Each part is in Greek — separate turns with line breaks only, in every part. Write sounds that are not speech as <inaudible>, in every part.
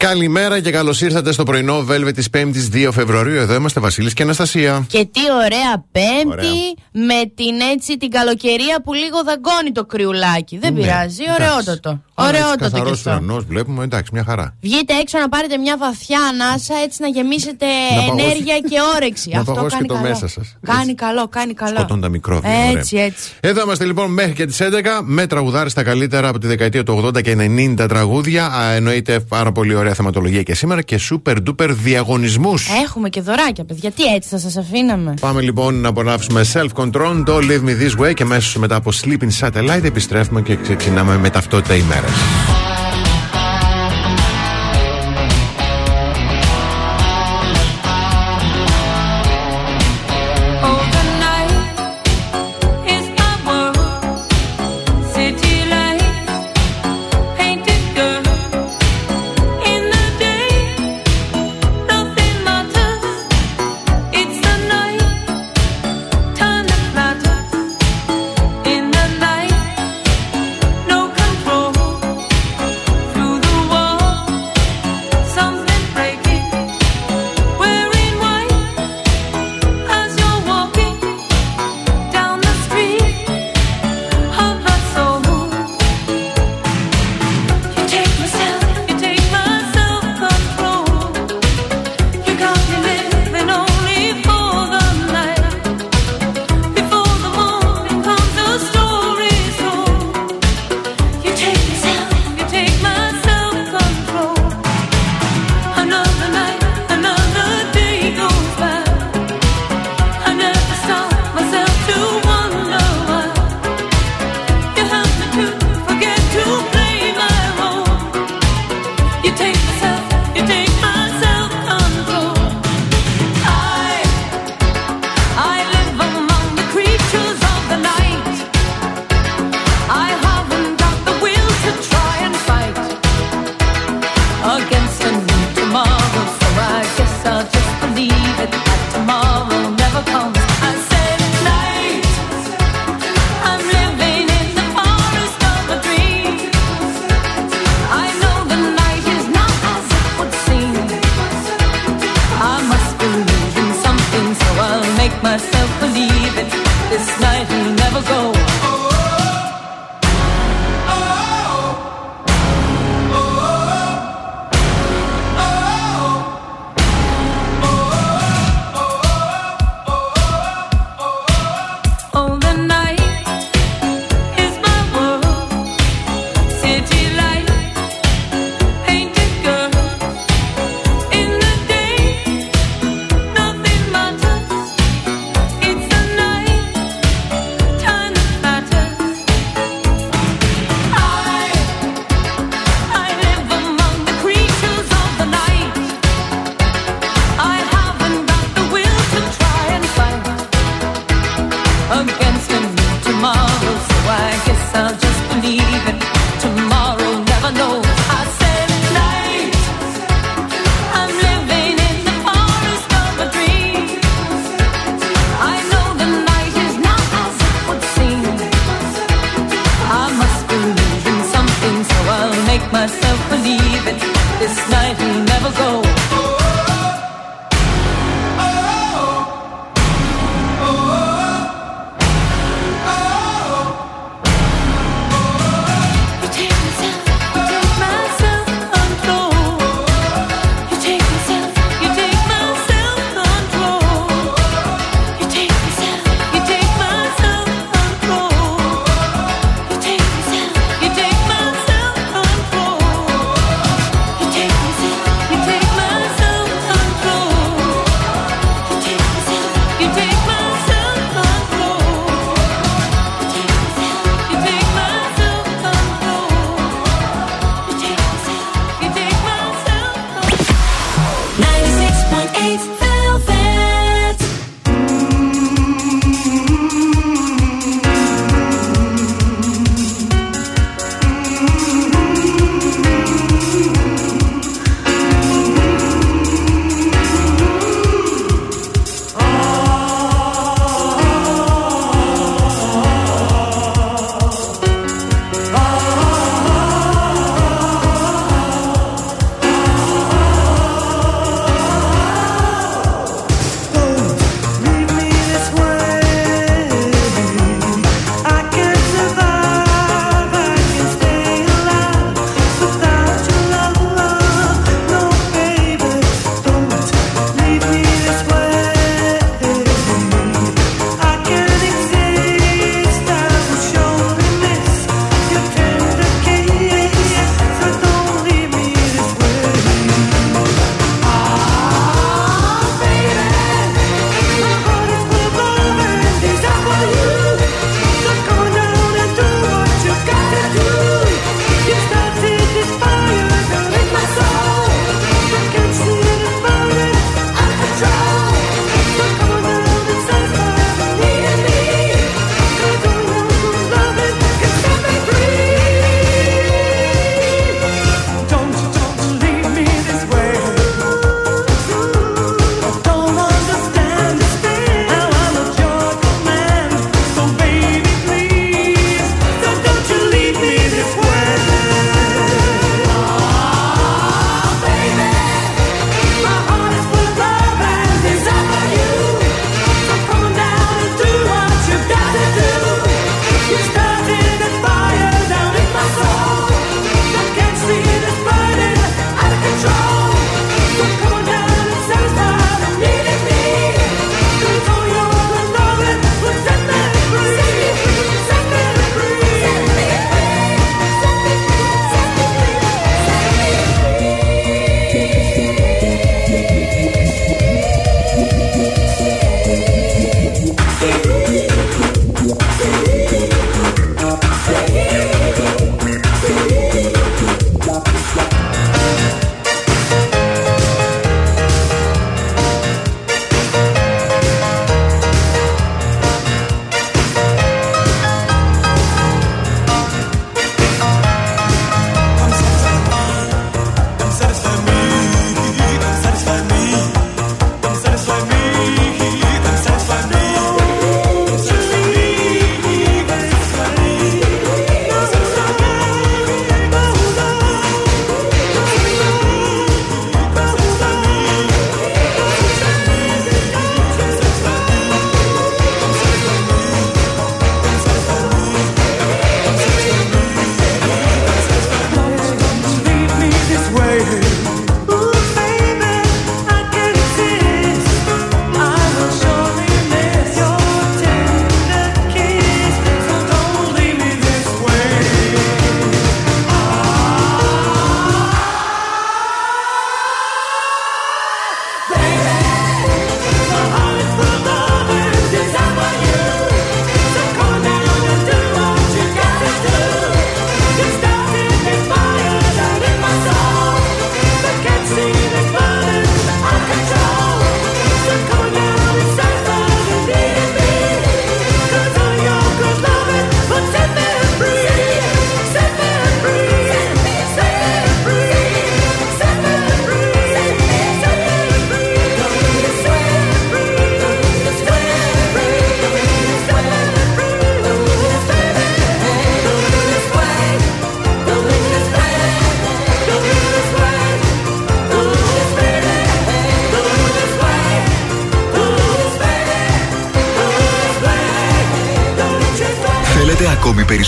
Καλημέρα και καλώς ήρθατε στο πρωινό Velvet της 5η 2 Φεβρουαρίου. Εδώ είμαστε Βασίλης και Αναστασία.
Και τι ωραία Πέμπτη με την έτσι την καλοκαιρία που λίγο δαγκώνει το κρυουλάκι. Δεν ναι, πειράζει, ωραιότατο. Ωραιότατο
και αυτό. ουρανός βλέπουμε, εντάξει, μια χαρά.
Βγείτε έξω να πάρετε μια βαθιά ανάσα έτσι να γεμίσετε ενέργεια και όρεξη.
αυτό κάνει και το καλό. μέσα σας.
Κάνει καλό, κάνει καλό.
Σκοτώνουν τα μικρόβια.
Έτσι, έτσι.
Εδώ είμαστε λοιπόν μέχρι και τις 11 με τραγουδάρι στα καλύτερα από τη δεκαετία του 80 και 90 τραγούδια. Εννοείται πάρα πολύ ωραία θεματολογία και σήμερα και super duper διαγωνισμούς.
Έχουμε και δωράκια, παιδιά. Τι έτσι θα σας αφήναμε;
Πάμε λοιπόν να απολαύσουμε self-control, το Live Me This Way και αμέσως μετά από Sleeping Satellite επιστρέφουμε και ξεκινάμε με ταυτότητα ημέρα.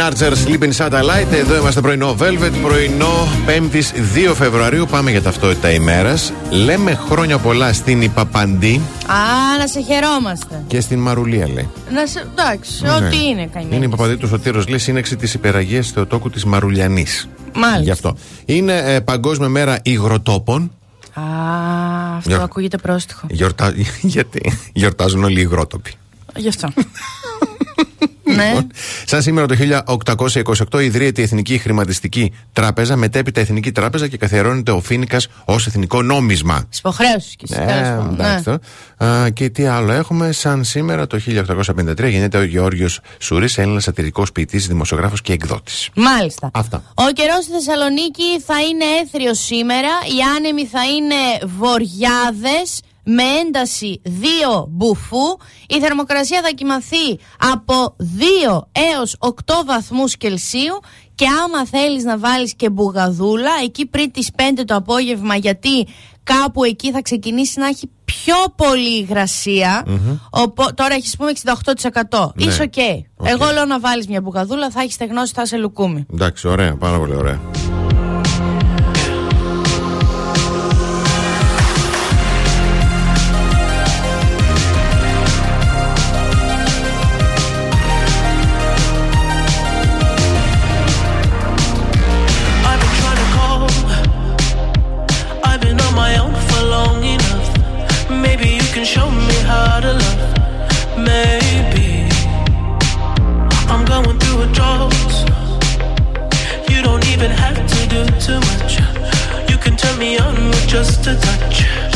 Archer, Sleeping Satellite. Εδώ είμαστε πρωινό Velvet, πρωινό 5η 2 Φεβρουαρίου. Πάμε για ταυτότητα ημέρας. Λέμε χρόνια πολλά στην Ιπαπαντή.
Α, να σε χαιρόμαστε.
Και στην Μαρουλία, λέει.
Να σε. εντάξει,
ναι.
ό,τι είναι κανένα.
Είναι η Παπαντή του Σωτήρος, λέει, σύνεξη της υπεραγία Θεοτόκου της Μαρουλιανής.
Μάλιστα.
Γι' αυτό. Είναι ε, Παγκόσμια Μέρα Υγροτόπων.
Α, αυτό
Γιορ...
ακούγεται πρόστιχο.
Γιορτά... <laughs> Γιατί; Γιορτάζουν όλοι οι υγρότοποι.
Γι' αυτό. <laughs> ναι.
Λοιπόν, Σαν σήμερα το 1828 ιδρύεται η Εθνική Χρηματιστική Τράπεζα, μετέπειτα Εθνική Τράπεζα και καθιερώνεται ο Φίνικας ως εθνικό νόμισμα.
Τη υποχρέωση και
ναι, ναι. και τι άλλο έχουμε. Σαν σήμερα το 1853 γίνεται ο Γεώργιος Σουρή, Έλληνας σατυρικός ποιητής, δημοσιογράφος και εκδότης.
Μάλιστα.
Αυτά.
Ο καιρός στη Θεσσαλονίκη θα είναι έθριο σήμερα. Οι άνεμοι θα είναι βοριάδες με ένταση 2 μπουφού. Η θερμοκρασία θα κοιμαθεί από 2 έως 8 βαθμούς Κελσίου και άμα θέλεις να βάλεις και μπουγαδούλα εκεί πριν τις 5 το απόγευμα γιατί κάπου εκεί θα ξεκινήσει να έχει πιο πολύ υγρασία. Mm-hmm. Οπό, τώρα έχεις πούμε 68%.
Ναι.
Είσαι
okay.
Εγώ λέω να βάλεις μια μπουγαδούλα, θα έχεις στεγνώσει, θα σε λουκούμι.
Εντάξει, ωραία, πάρα πολύ ωραία.
me on with just a touch.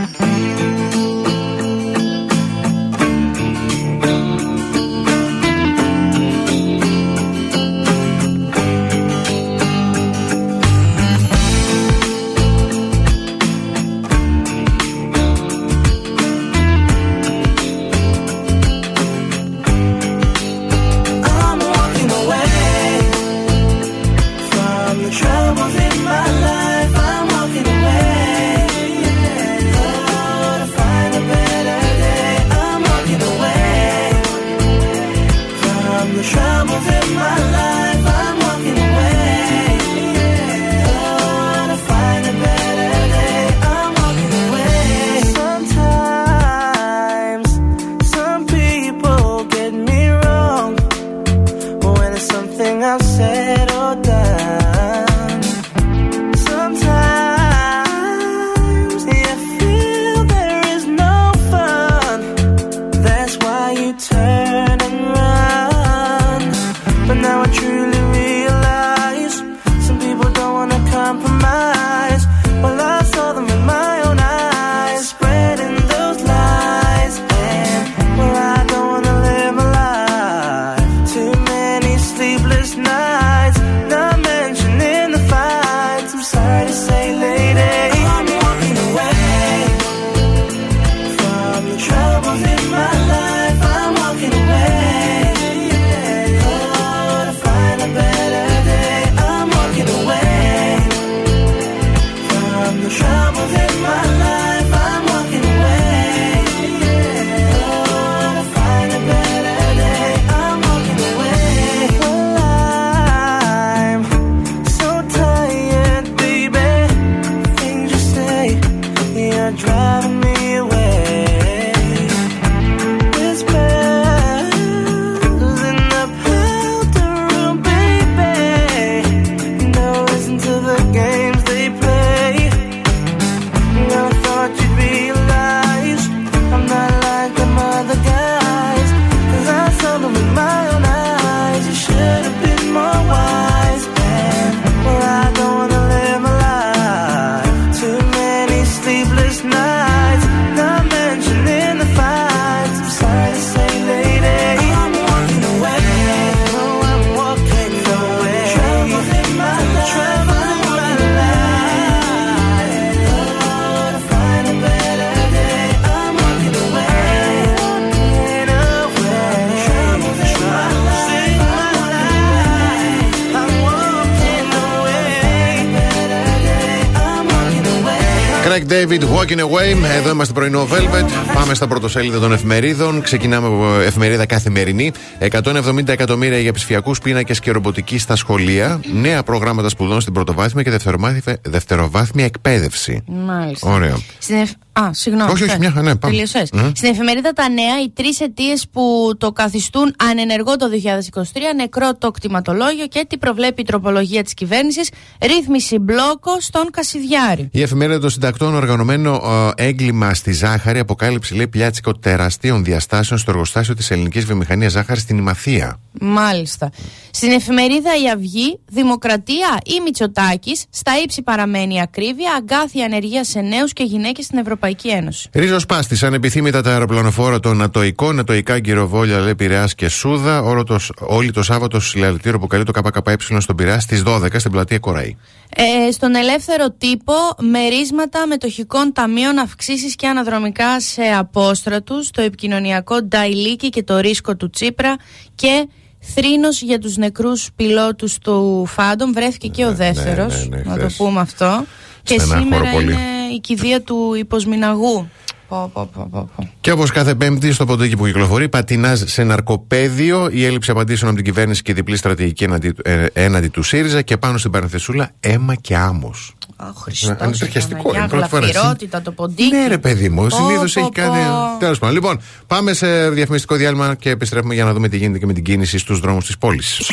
Walking Away.
Εδώ είμαστε πρωινό Velvet. Πάμε στα πρωτοσέλιδα των εφημερίδων. Ξεκινάμε από εφημερίδα καθημερινή. 170 εκατομμύρια για ψηφιακούς πίνακες και ρομποτική στα σχολεία. Νέα προγράμματα σπουδών στην πρωτοβάθμια και δευτεροβάθμια, δευτεροβάθμια εκπαίδευση.
Μάλιστα.
Ωραία.
Στην εφ... Α, συγγνώμη.
Όχι, όχι,
ναι.
μια χαρά, ναι, πάμε.
Τελείωσες.
Μμ.
Στην εφημερίδα Τα Νέα, οι τρεις αιτίες που το καθιστούν ανενεργό το 2023, νεκρό το κτηματολόγιο και τι προβλέπει η τροπολογία της κυβέρνησης, ρύθμιση μπλόκο στον Κασιδιάρη.
Η εφημερίδα των συντακτών, οργανωμένο ε, έγκλημα στη ζάχαρη, αποκάλυψε λέει πλιάτσικο τεραστίων διαστάσεων στο εργοστάσιο της ελληνικής βιομηχανίας ζάχαρης στην Ημαθία.
Μάλιστα. Στην εφημερίδα Η Αυγή, Δημοκρατία ή Μητσοτάκης, στα ύψη παραμένει η ακρίβεια, αγκάθια ανεργία σε νέους και γυναίκες στην Ευρωπαϊκή Ένωση.
Ρίζος Πάστης, ανεπιθύμητα τα αεροπλανοφόρα των Ατοικών, Ατοικά Γκυροβόλια, λέει Πειραιά και Σούδα. Όλο το, όλοι το Σάββατο συλλαλητήριο που καλεί το ΚΚΕ στον Πειραιά στις 12 στην πλατεία Κοραή.
Ε, στον ελεύθερο τύπο, μερίσματα μετοχικών ταμείων, αυξήσεις και αναδρομικά σε απόστρατους, το επικοινωνιακό νταηλίκι και το ρίσκο του Τσίπρα και θρήνος για τους νεκρούς πιλότους του Φάντομ. Βρέθηκε και ο δεύτερος,
ναι, ναι,
να το
χθες.
πούμε αυτό. Και
Στενάχωρο
σήμερα
πολύ.
είναι η κηδεία του υποσμηναγού. Πω, πω, πω, πω, πω.
Και όπως κάθε Πέμπτη στο ποντίκι που κυκλοφορεί, πατινάζ σε ναρκοπέδιο, η έλλειψη απαντήσεων από την κυβέρνηση και η διπλή στρατηγική έναντι, ε, έναντι του ΣΥΡΙΖΑ και πάνω στην παρενθεσούλα αίμα και άμμος.
Αχ, Χριστός,
Ανησυχιαστικό
Παναγιά,
είναι πρώτη φορά.
γλαφυρότητα το ποντίκι.
Ναι, ρε παιδί μου,
Πω,
συνήθως
πω,
έχει
πω.
κάτι. Τέλος πάντων. Λοιπόν, πάμε σε διαφημιστικό διάλειμμα και επιστρέφουμε για να δούμε τι γίνεται και με την κίνηση στους δρόμους της πόλης.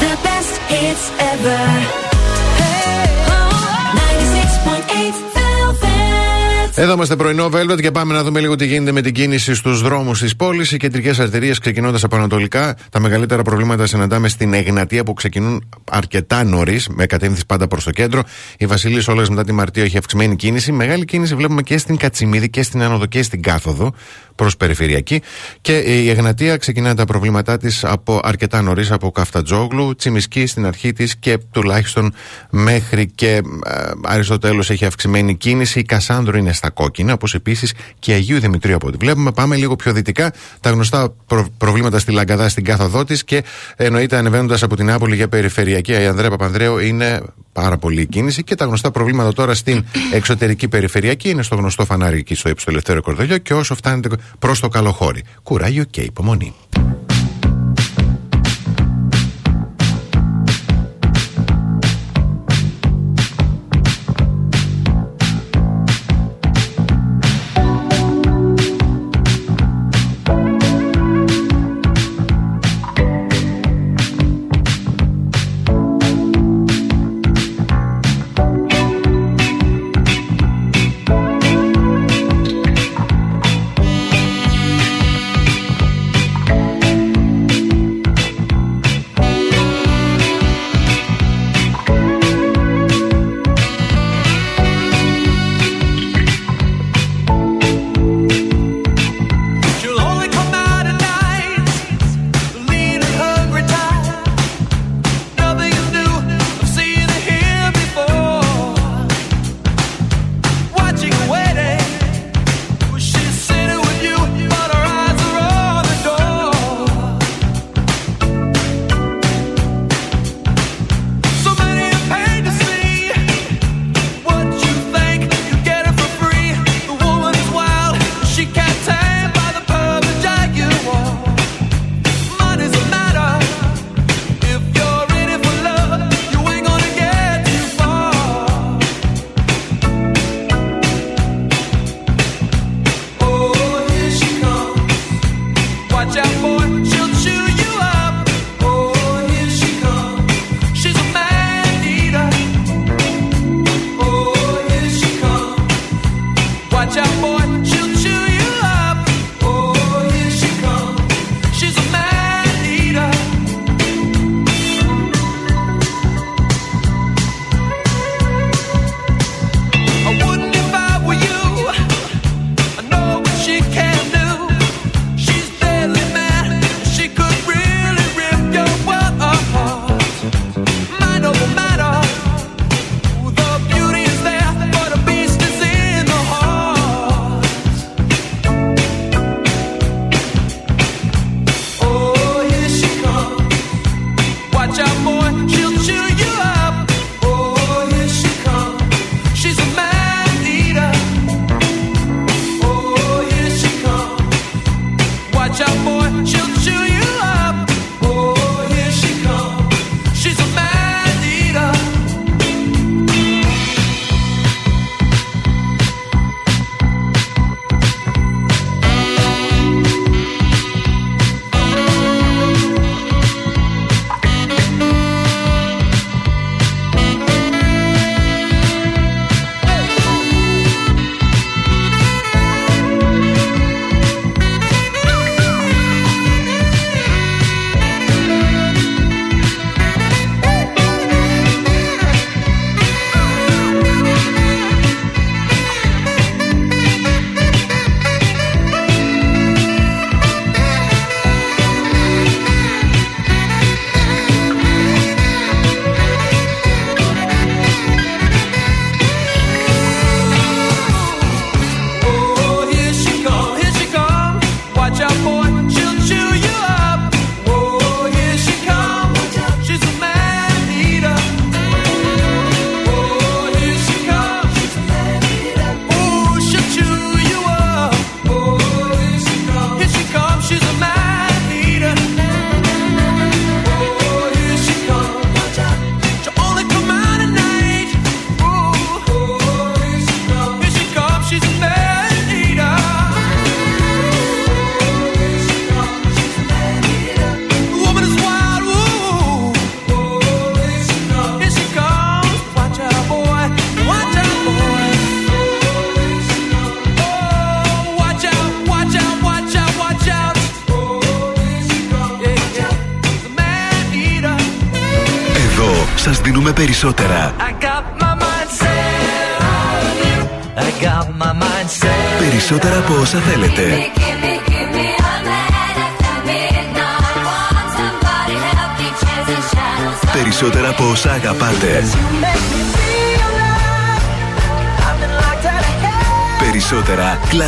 The best hits ever.
Εδώ είμαστε πρωινό Velvet και πάμε να δούμε λίγο τι γίνεται με την κίνηση στους δρόμους της πόλης. Οι κεντρικές αρτηρίες ξεκινώντας από ανατολικά. Τα μεγαλύτερα προβλήματα συναντάμε στην Εγνατία που ξεκινούν αρκετά νωρίς, με κατεύθυνση πάντα προς το κέντρο. Η Βασιλή Όλε μετά τη Μαρτίο έχει αυξημένη κίνηση. Μεγάλη κίνηση βλέπουμε και στην Κατσιμίδη και στην Άνοδο και στην Κάθοδο προς περιφερειακή. Και η Εγνατία ξεκινά τα προβλήματά της από αρκετά νωρίς από Καφτατζόγλου, Τσιμισκή στην αρχή της και τουλάχιστον μέχρι και ε, Αριστοτέλους έχει αυξημένη κίνηση. Η Κασάνδρο είναι στα κόκκινα, όπως επίσης και Αγίου Δημητρίου από ό,τι βλέπουμε. Πάμε λίγο πιο δυτικά. Τα γνωστά προ- προβλήματα στη Λαγκαδά στην κάθοδό της και εννοείται ανεβαίνοντας από την Άπολη για περιφερειακή. Η Ανδρέα Παπανδρέου είναι πάρα πολύ η κίνηση και τα γνωστά προβλήματα τώρα στην εξωτερική περιφερειακή είναι στο γνωστό φανάρι εκεί στο ύψο του Ελευθέρω Κορδελιό και όσο φτάνετε προς το καλοχώρι. Κουράγιο και υπομονή.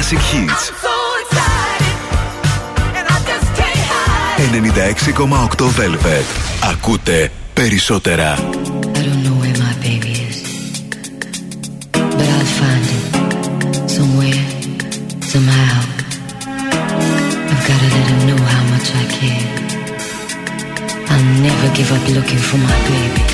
Classic Hits. 96,8 Velvet. Ακούτε περισσότερα.
I don't know where my baby is. But I'll find it. Somewhere. Somehow. I've gotta let him know how much I care. I'll never give up looking for my baby.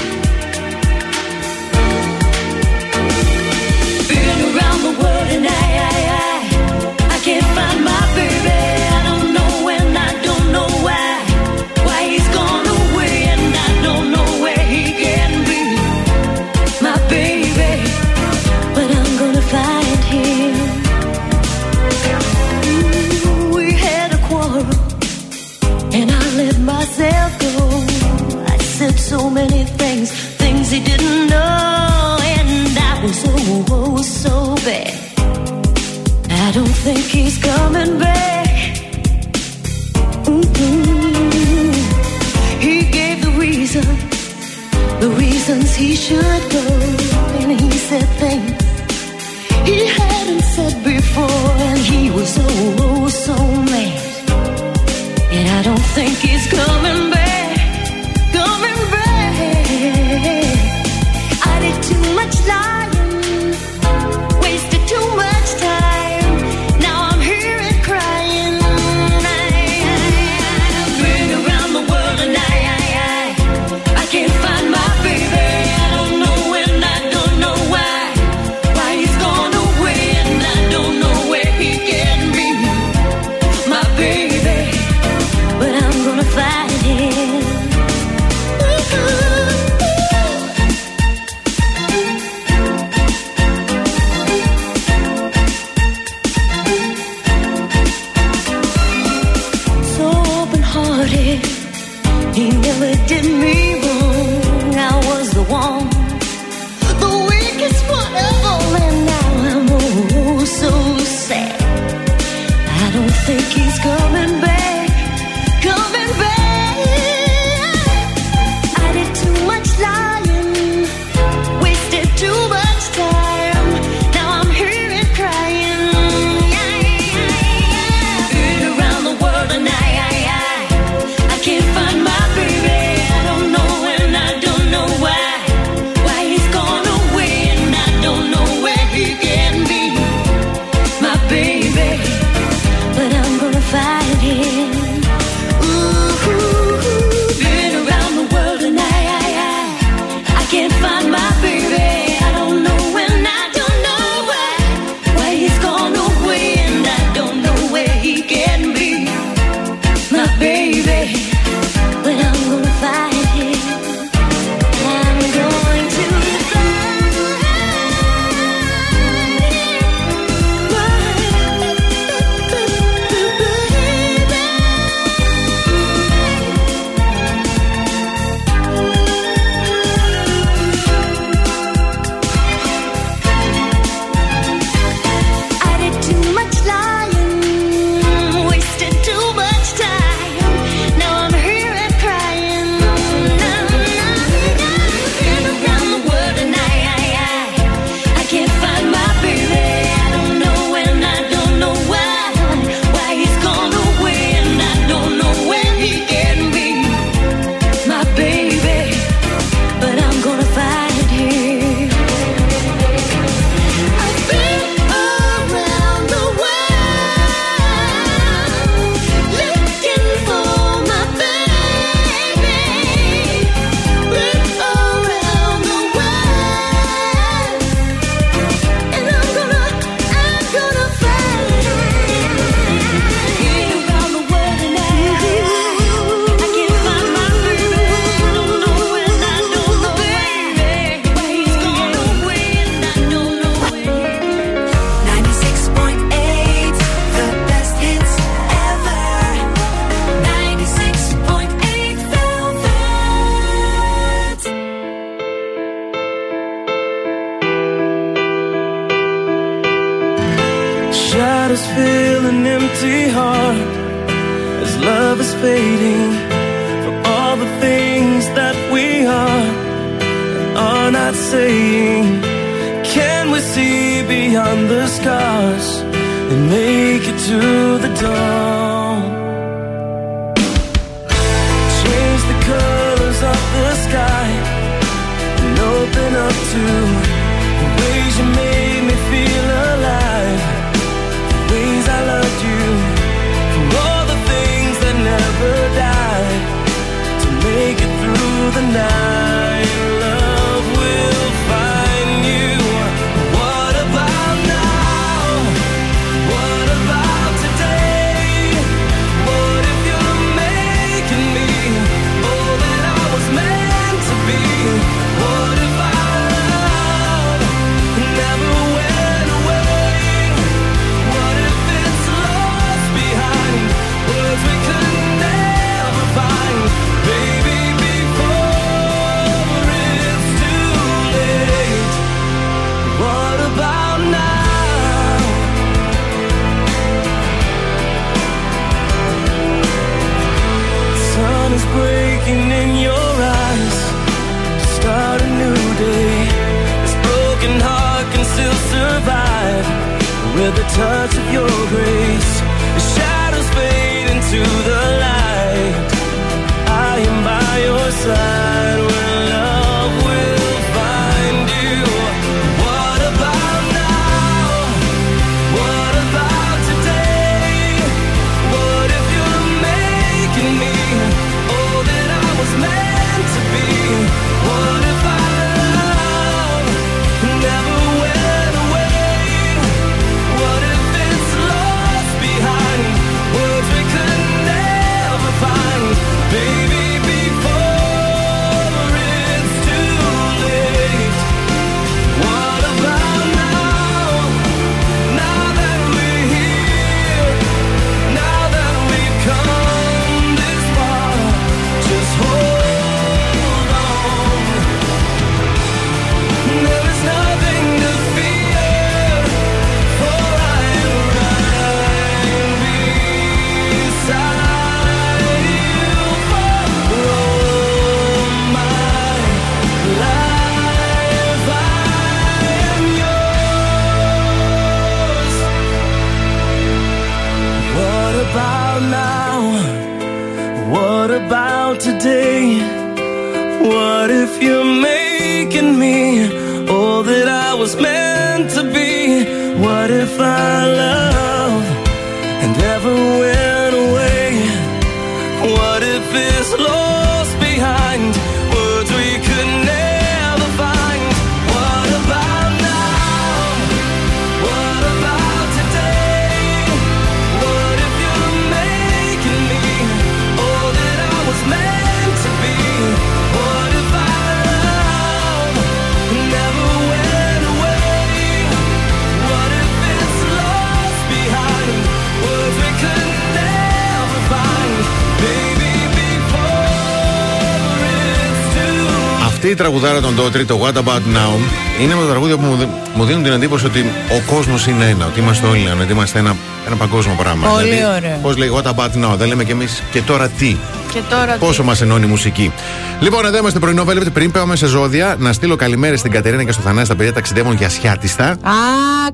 Τραγουδάρα των Dotry, το What About Now, είναι με τα τραγούδια που μου, δι- μου δίνουν την εντύπωση ότι ο κόσμος είναι ένα. Ότι είμαστε όλοι ένα. Ότι είμαστε ένα, ένα παγκόσμιο πράγμα.
Πολύ ωραίο.
Πώς λέει What About Now, δεν λέμε κι εμείς και τώρα τι;
Και τώρα. τι-
Πόσο μας ενώνει η μουσική. Λοιπόν, εδώ είμαστε πρωινό Velvet. Πριν πάμε σε ζώδια, να στείλω καλημέρα στην Κατερίνα και στο Θανάση. Τα παιδιά ταξιδεύουν για σιάτιστα.
Α,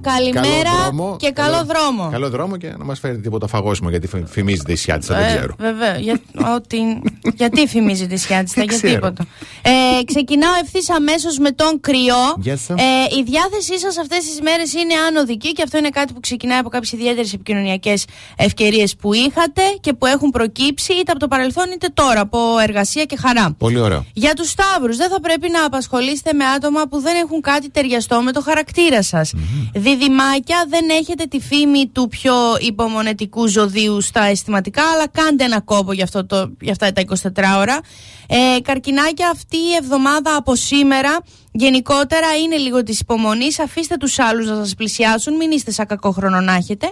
καλημέρα
Καλό δρόμο.
και καλό, δρόμο.
Καλό δρόμο και να μας φέρει τίποτα φαγόσιμο γιατί φη- φημίζεται η σιάτιστα. δεν
Ε,
ξέρω.
Βέβαια. Για, ότι, <laughs> γιατί φημίζει τη Σιάτιστα,
Δεν
για
ξέρω.
τίποτα. Ε, ξεκινάω ευθύς αμέσως με τον κρυό.
Yes, sir.
ε, η διάθεσή σας αυτές τις μέρες είναι άνοδική και αυτό είναι κάτι που ξεκινάει από κάποιες ιδιαίτερες επικοινωνιακές ευκαιρίες που είχατε και που έχουν προκύψει είτε από το παρελθόν είτε τώρα από εργασία και χαρά.
Πολύ ωραίο.
Για τους Σταύρους, δεν θα πρέπει να απασχολήσετε με άτομα που δεν έχουν κάτι ταιριαστό με το χαρακτήρα σας. Διδυμάκια, δεν έχετε τη φήμη του πιο υπομονετικού ζωδίου στα αισθηματικά, αλλά κάντε ένα κόπο για, αυτό το, για αυτά τα 24 ώρα. Ε, καρκινάκια, αυτή η εβδομάδα από σήμερα γενικότερα είναι λίγο της υπομονής. Αφήστε τους άλλους να σας πλησιάσουν, μην είστε σαν κακό χρόνο να έχετε.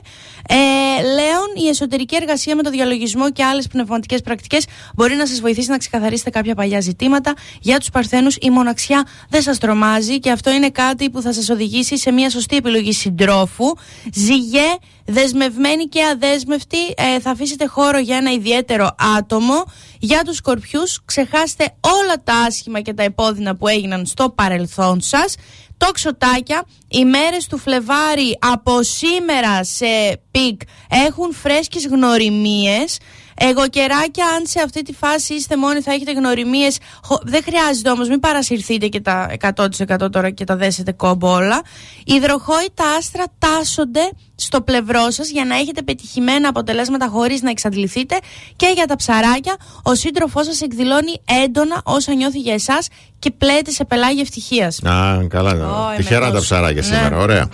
Ε, Λέων, η εσωτερική εργασία με το διαλογισμό και άλλες πνευματικές πρακτικές μπορεί να σας βοηθήσει να ξεκαθαρίσετε κάποια παλιά ζητήματα. Για τους Παρθένους, η μοναξιά δεν σας τρομάζει και αυτό είναι κάτι που θα σας οδηγήσει σε μια σωστή επιλογή συντρόφου. Ζυγοί, δεσμευμένοι και αδέσμευτοι, ε, θα αφήσετε χώρο για ένα ιδιαίτερο άτομο. Για τους σκορπιούς, ξεχάστε όλα τα άσχημα και τα επώδυνα που έγιναν στο παρελθόν σας. Τόξοτάκια, οι μέρες του Φλεβάρη από σήμερα σε peak έχουν φρέσκες γνωριμίες. Αιγοκεράκια, αν σε αυτή τη φάση είστε μόνοι, θα έχετε γνωριμίες. Δεν χρειάζεται όμως, μην παρασυρθείτε και τα 100% τώρα και τα δέσετε κόμπο όλα. Οι υδροχόοι, τα άστρα τάσσονται στο πλευρό σας για να έχετε πετυχημένα αποτελέσματα χωρίς να εξαντληθείτε. Και για τα ψαράκια, ο σύντροφός σας εκδηλώνει έντονα όσα νιώθει για εσάς και πλέεται σε πελάγια ευτυχίας.
Α, καλά.
Ω,
Τυχερά τα
εμετός.
ψαράκια
Ναι.
σήμερα. Ωραία.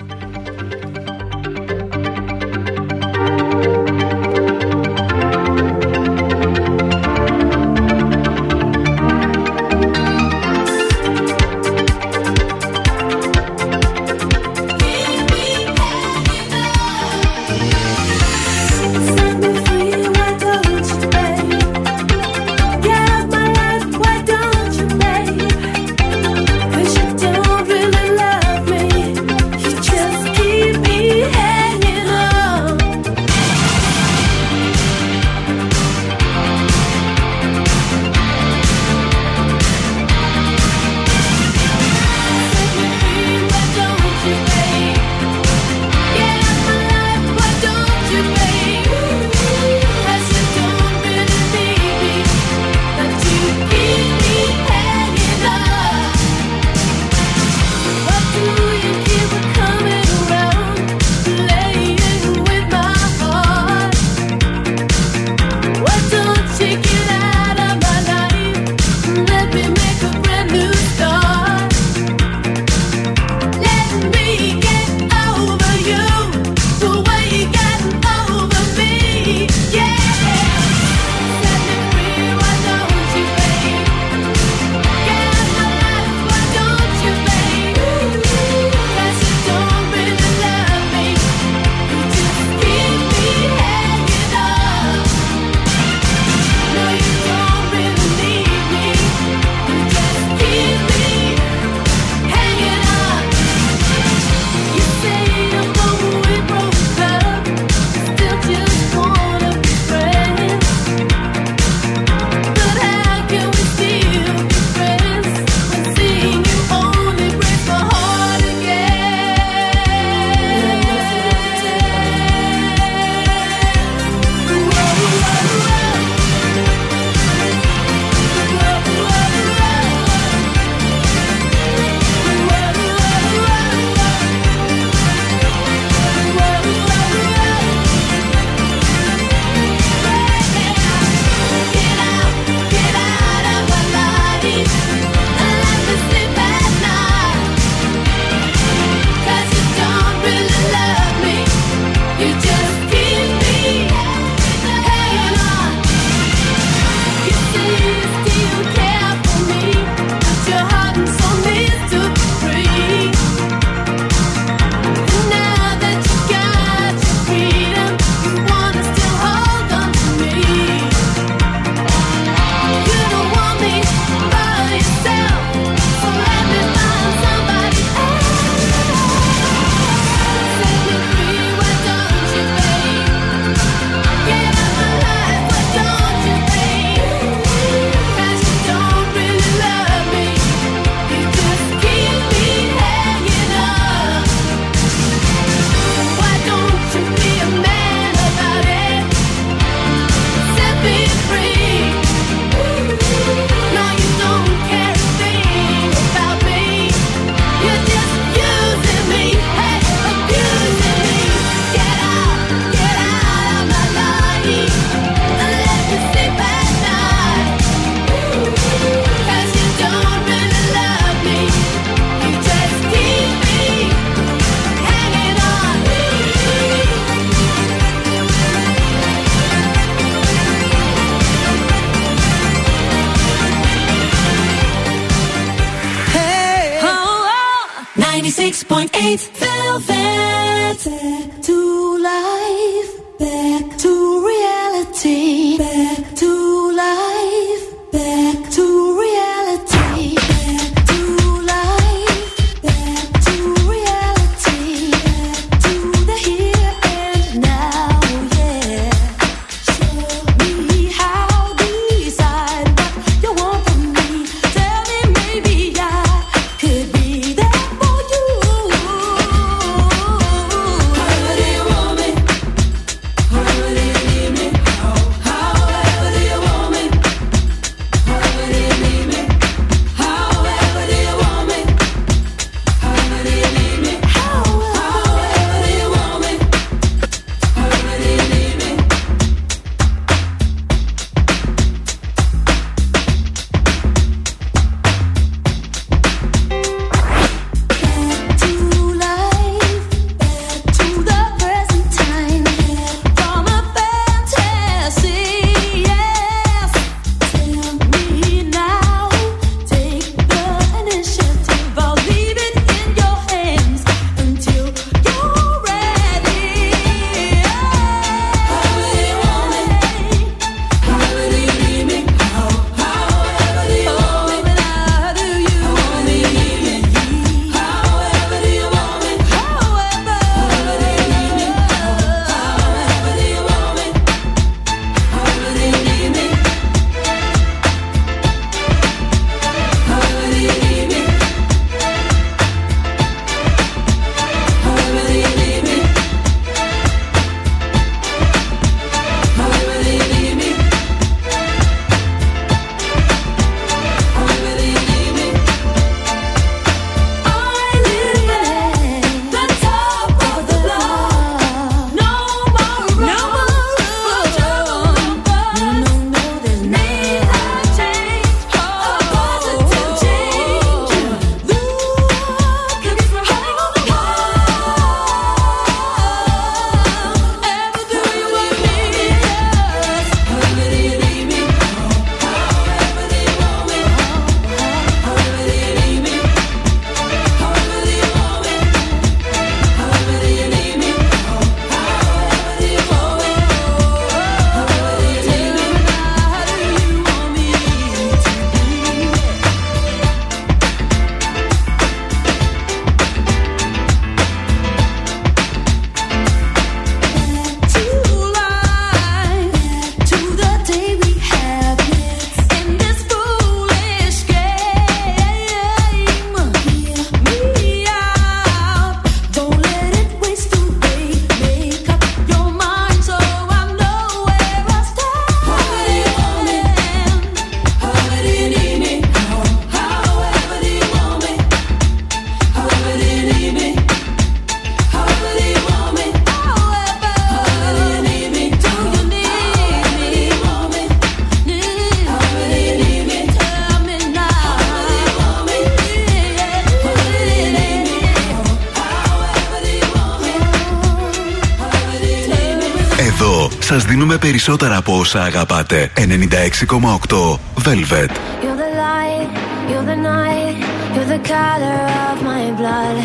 περισσότερα από όσα αγαπάτε. 96,8 Velvet.
You're the light, you're the night, you're the color of my blood.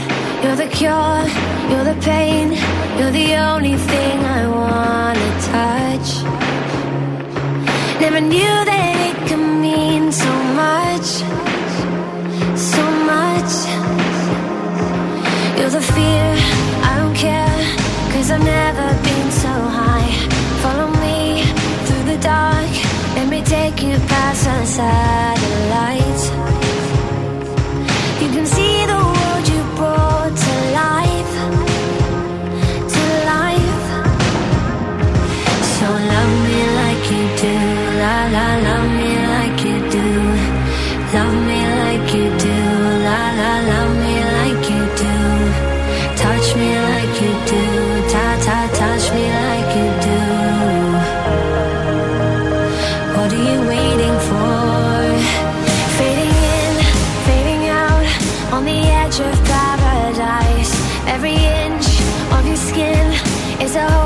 You're the cure, you're the pain, you're the only thing I wanna touch. Never knew that it could mean so much, so much. You're the fear, I don't care, cause I've never satellite so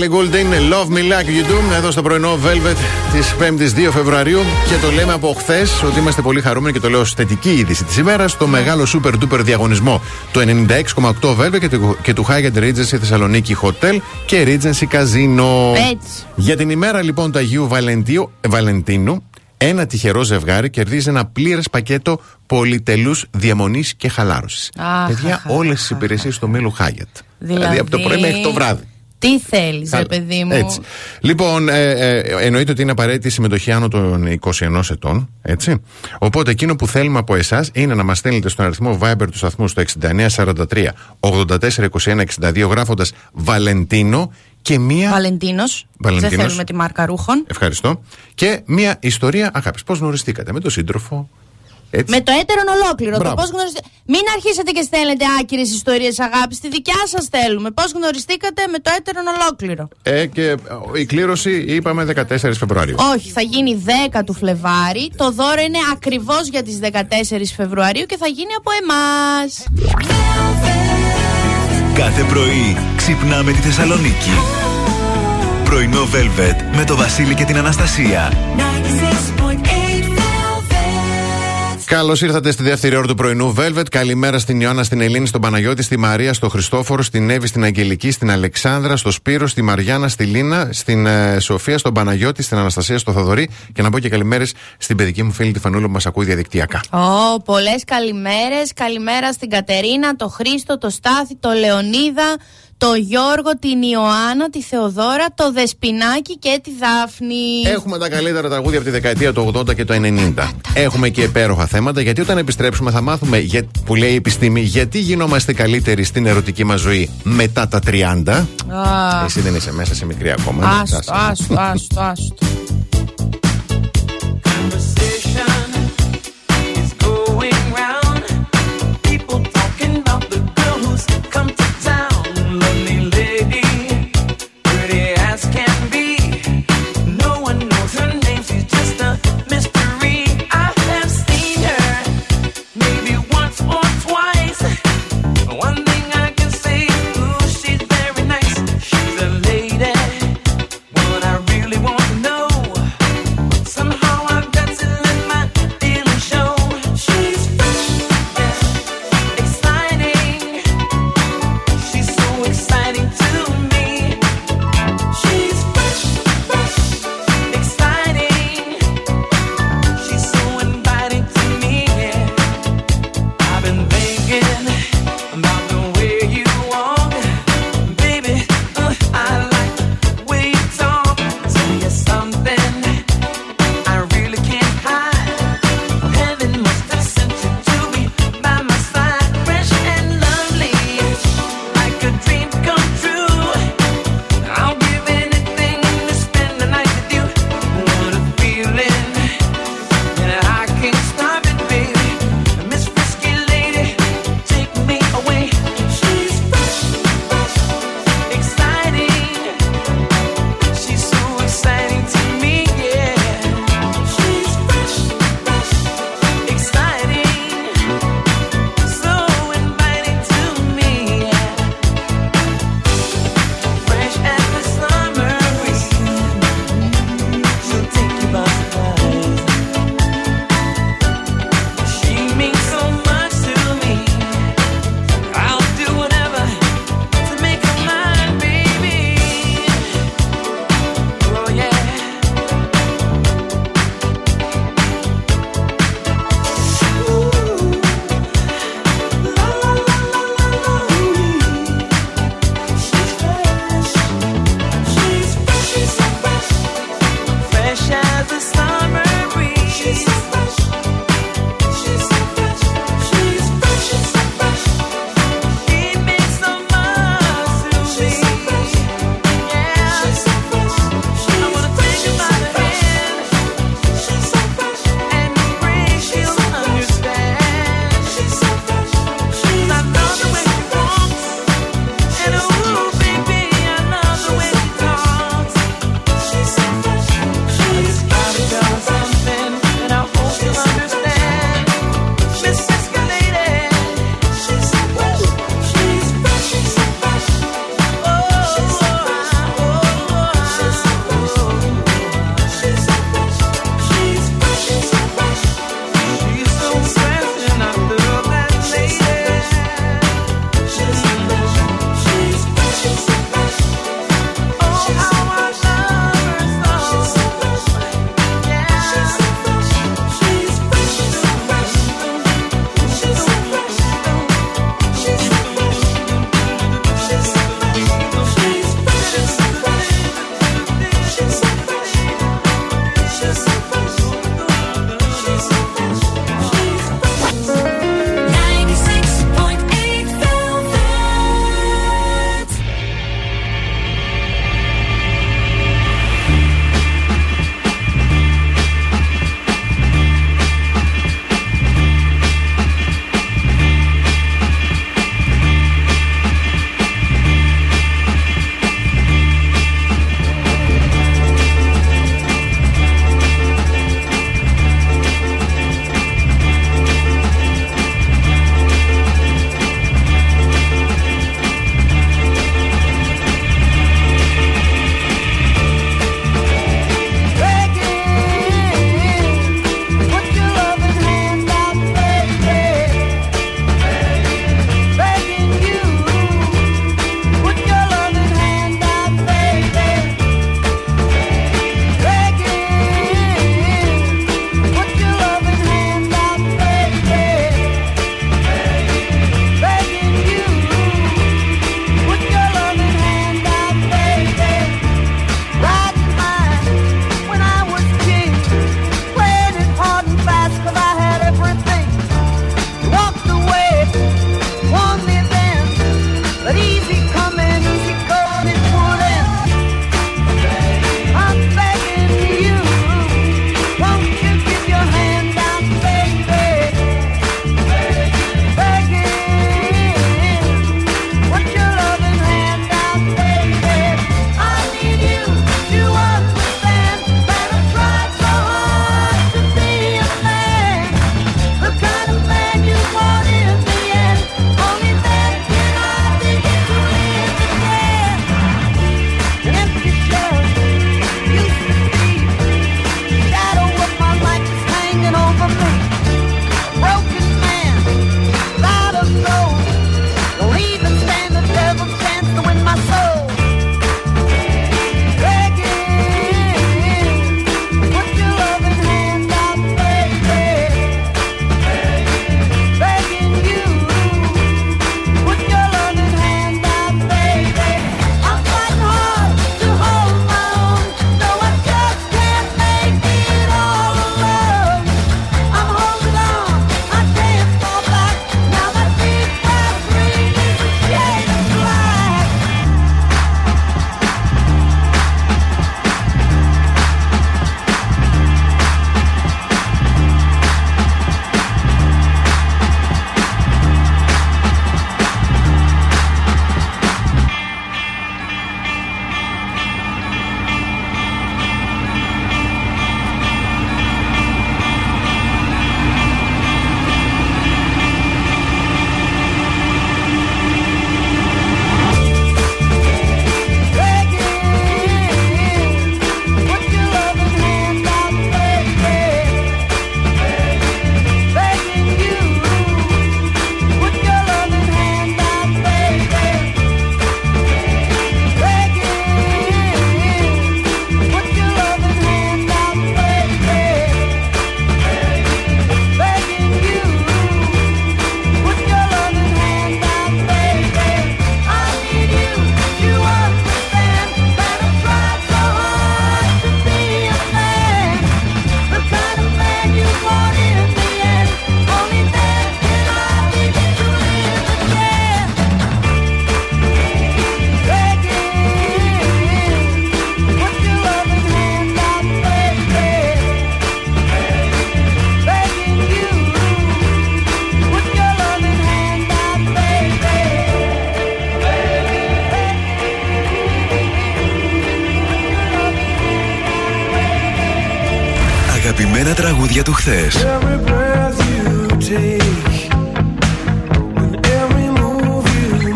Ellie Goulding, Love Me Like You Do, εδώ στο πρωινό Velvet της 5η 2 Φεβρουαρίου. Και το λέμε από χθες ότι είμαστε πολύ χαρούμενοι και το λέω ως θετική είδηση της ημέρας. Το μεγάλο super duper διαγωνισμό του 96,8 Velvet και του, και του Hyatt Regency Θεσσαλονίκη Hotel και Regency Casino.
Έτσι.
Για την ημέρα λοιπόν του Αγίου Βαλεντίου, ε, Βαλεντίνου, ένα τυχερό ζευγάρι κερδίζει ένα πλήρες πακέτο πολυτελούς διαμονής και χαλάρωσης.
Αχ,
Παιδιά,
αχ,
όλες
αχ,
τις υπηρεσίες του μήλου Hyatt.
Δηλαδή,
από το πρωί μέχρι το βράδυ.
Τι θέλεις, ρε
Καλά.
παιδί μου;
Έτσι. Λοιπόν, ε, ε, εννοείται ότι είναι απαραίτητη η συμμετοχή άνω των 21 ετών. Έτσι. Οπότε εκείνο που θέλουμε από εσάς είναι να μας στέλνετε στον αριθμό Viber του σταθμού στο 6943 842162 γράφοντας Βαλεντίνο και μία.
Βαλεντίνος. Δεν
Βαλεντίνος.
θέλουμε τη μάρκα ρούχων.
Ευχαριστώ. Και μία ιστορία αγάπης. Πώς γνωριστήκατε με τον σύντροφο; Έτσι.
Με το έτερον ολόκληρο.
Μπράβο.
Το πώς γνωριστε... Μην αρχίσετε και στέλνετε άκυρες ιστορίες αγάπης. Τη δικιά σας θέλουμε. Πώς γνωριστήκατε με το έτερον ολόκληρο;
Ε, και ε, η κλήρωση είπαμε 14 Φεβρουαρίου.
Όχι, θα γίνει 10 του Φλεβάρι. Το δώρο είναι ακριβώς για τις 14 Φεβρουαρίου και θα γίνει από εμάς.
Κάθε πρωί ξυπνάμε τη Θεσσαλονίκη. Πρωινό Velvet με το Βασίλη και την Αναστασία.
96.8 Velvet.
Καλώς ήρθατε στη δεύτερη ώρα του πρωινού Velvet. Καλημέρα στην Ιωάννα, στην Ελλήνη, στον Παναγιώτη, στη Μαρία, στο Χριστόφορο, στην Εύη, στην Αγγελική, στην Αλεξάνδρα, στο Σπύρο, στη Μαριάννα, στη Λίνα, στην ε, Σοφία, στον Παναγιώτη, στην Αναστασία, στο Θοδωρή και να πω και καλημέρες στην παιδική μου φίλη τη Φανούλα που μας ακούει διαδικτυακά.
Ω, πολλές καλημέρες. Καλημέρα στην Κατερίνα, το Χρήστο, το Στάθη, το Λεωνίδα, το Γιώργο, την Ιωάννα, τη Θεοδόρα, το Δεσπινάκι και τη Δάφνη.
Έχουμε τα καλύτερα τραγούδια από τη δεκαετία του 80 και του 90. Έχουμε και υπέροχα θέματα γιατί όταν επιστρέψουμε θα μάθουμε για, που λέει η επιστήμη γιατί γινόμαστε καλύτεροι στην ερωτική μας ζωή μετά τα 30.
Α,
Εσύ δεν είσαι μέσα σε μικρή ακόμα.
Άστο, άστο, άστο, άστο.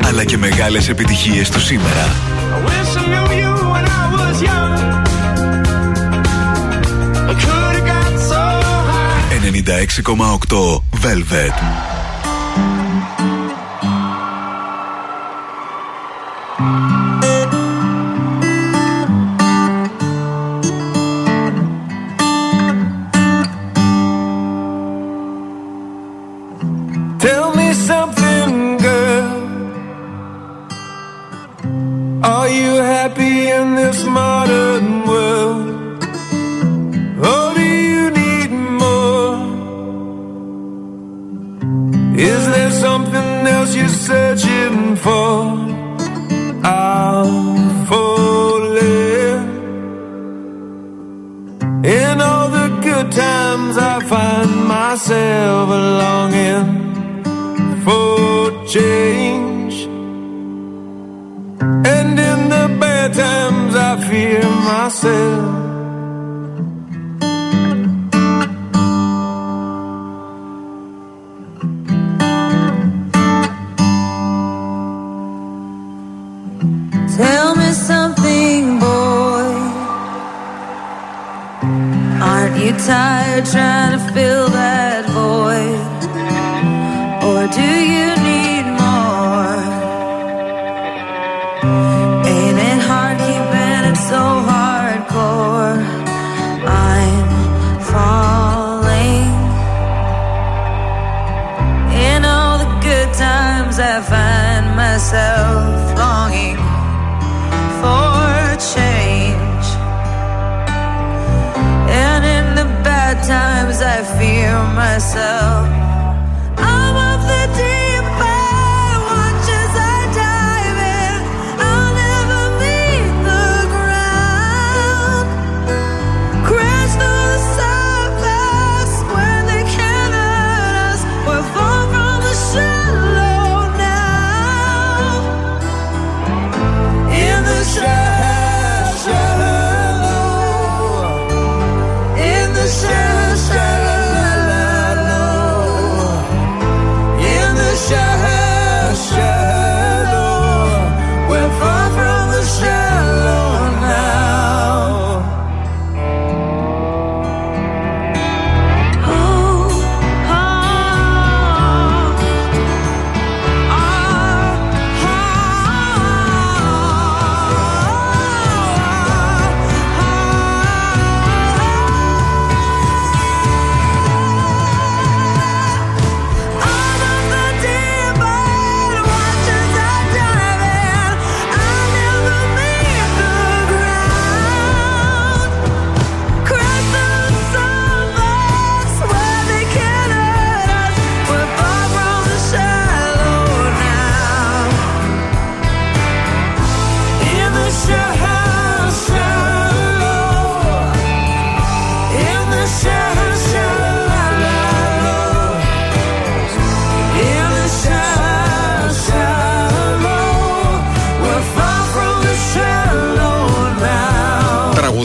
αλλά και μεγάλες επιτυχίες του σήμερα. 96,8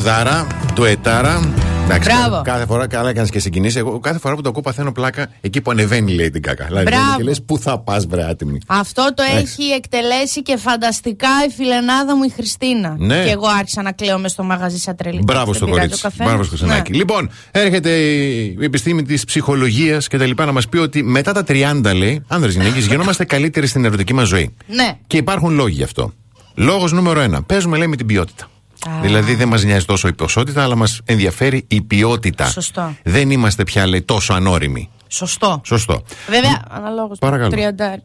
now.
Τραγουδάρα, ντουετάρα. Εντάξει,
Μπράβο.
κάθε φορά καλά έκανες και συγκινήσεις. Εγώ κάθε φορά που το ακούω παθαίνω πλάκα εκεί που ανεβαίνει, λέει την κακά. Δηλαδή,
Μπράβο.
και λες, πού θα πας, βρε άτιμη.
Αυτό το
Εντάξει.
έχει εκτελέσει και φανταστικά η φιλενάδα μου η Χριστίνα.
Ναι.
Και εγώ άρχισα να κλαίω μες στο μαγαζί σαν τρελή.
Μπράβο
Δεν
στο
πειράζει
κορίτσι.
ο καφές.
Μπράβο στο Χρυσανάκη.
Ναι.
Λοιπόν, έρχεται η επιστήμη της ψυχολογίας και τα λοιπά να μας πει ότι μετά τα 30, λέει, άνδρες γυναίκες, γινόμαστε καλύτεροι στην ερωτική μας ζωή.
Ναι.
Και υπάρχουν λόγοι γι' αυτό. Λόγος νούμερο ένα. Παίζουμε, λέει, με την ποιότητα. Δηλαδή δεν μας νοιάζει τόσο η ποσότητα, αλλά μας ενδιαφέρει η ποιότητα.
Σωστό.
Δεν είμαστε πια, λέει, τόσο ανώριμοι.
Σωστό.
Σωστό.
Βέβαια, αναλόγως.
Παρακαλώ.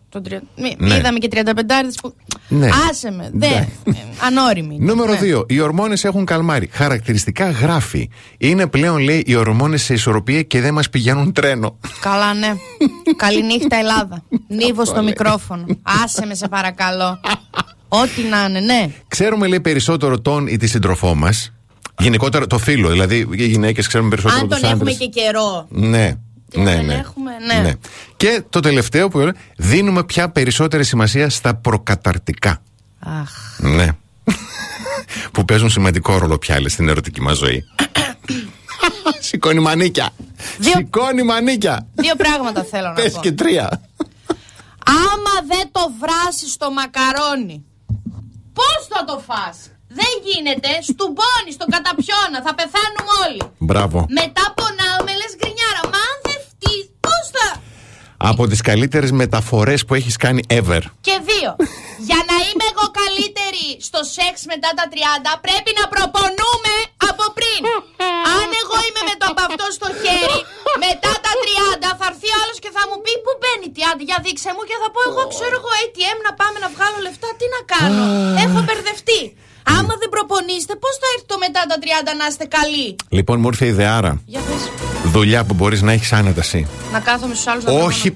Τον 30, μη-
Ναι.
Είδαμε και 35 που.
Ναι.
Άσε με. Δεν.
Ναι.
Ανώριμη.
Νούμερο
Ναι.
2. Οι ορμόνες έχουν καλμάρει. Χαρακτηριστικά γράφει. Είναι πλέον, λέει, οι ορμόνες σε ισορροπία και δεν μας πηγαίνουν τρένο.
Καλά, ναι. <laughs> Καληνύχτα, Ελλάδα. Νίβο στο
λέει.
μικρόφωνο. Άσε με, σε παρακαλώ. Ό,τι να είναι, ναι.
Ξέρουμε, λέει, περισσότερο τον ή τη σύντροφό μας. Γενικότερα το φίλο, δηλαδή οι γυναίκες ξέρουμε περισσότερο
Αν
τους
τον έχουμε
άντρες.
και καιρό.
Ναι. Ναι,
δεν
ναι.
έχουμε, ναι.
Και το τελευταίο που λέω, δίνουμε πια περισσότερη σημασία στα προκαταρτικά.
Αχ.
Ναι. που παίζουν σημαντικό ρόλο πια λέει, στην ερωτική μας ζωή. <coughs> Σηκώνει μανίκια.
Δύο-
Σηκώνει μανίκια.
Δύο πράγματα θέλω να
Πες
πω.
και τρία.
Άμα δεν το βράσεις στο μακαρόνι, πώς θα το φας; Δεν γίνεται, στουμπώνεις, στον καταπιώνα, θα πεθάνουμε όλοι.
Μπράβο.
Μετά πονάω, με λες γκρινιάρα. Μα αν δεν φτύς, πώς θα...
Από τις καλύτερες μεταφορές που έχεις κάνει ever.
Και δύο. Για να είμαι εγώ καλύτερη στο σεξ μετά τα 30, πρέπει να προπονούμε από πριν. Αν εγώ είμαι με το από αυτό στο χέρι, μετά τα 30 θα έρθει άλλος και θα μου πει Πού μπαίνει τι άντε, για δείξε μου και θα πω εγώ ξέρω εγώ ATM να πάμε να βγάλω λεφτά, τι να κάνω. Έχω μπερδευτεί. Άμα δεν προπονήσετε, πώς θα έρθει το μετά τα 30 να είστε καλοί;
Λοιπόν, μου ήρθε ιδεάρα.
Για πες.
Δουλειά που μπορείς να έχεις άνετα εσύ.
Να κάθομαι στους άλλους να
Όχι.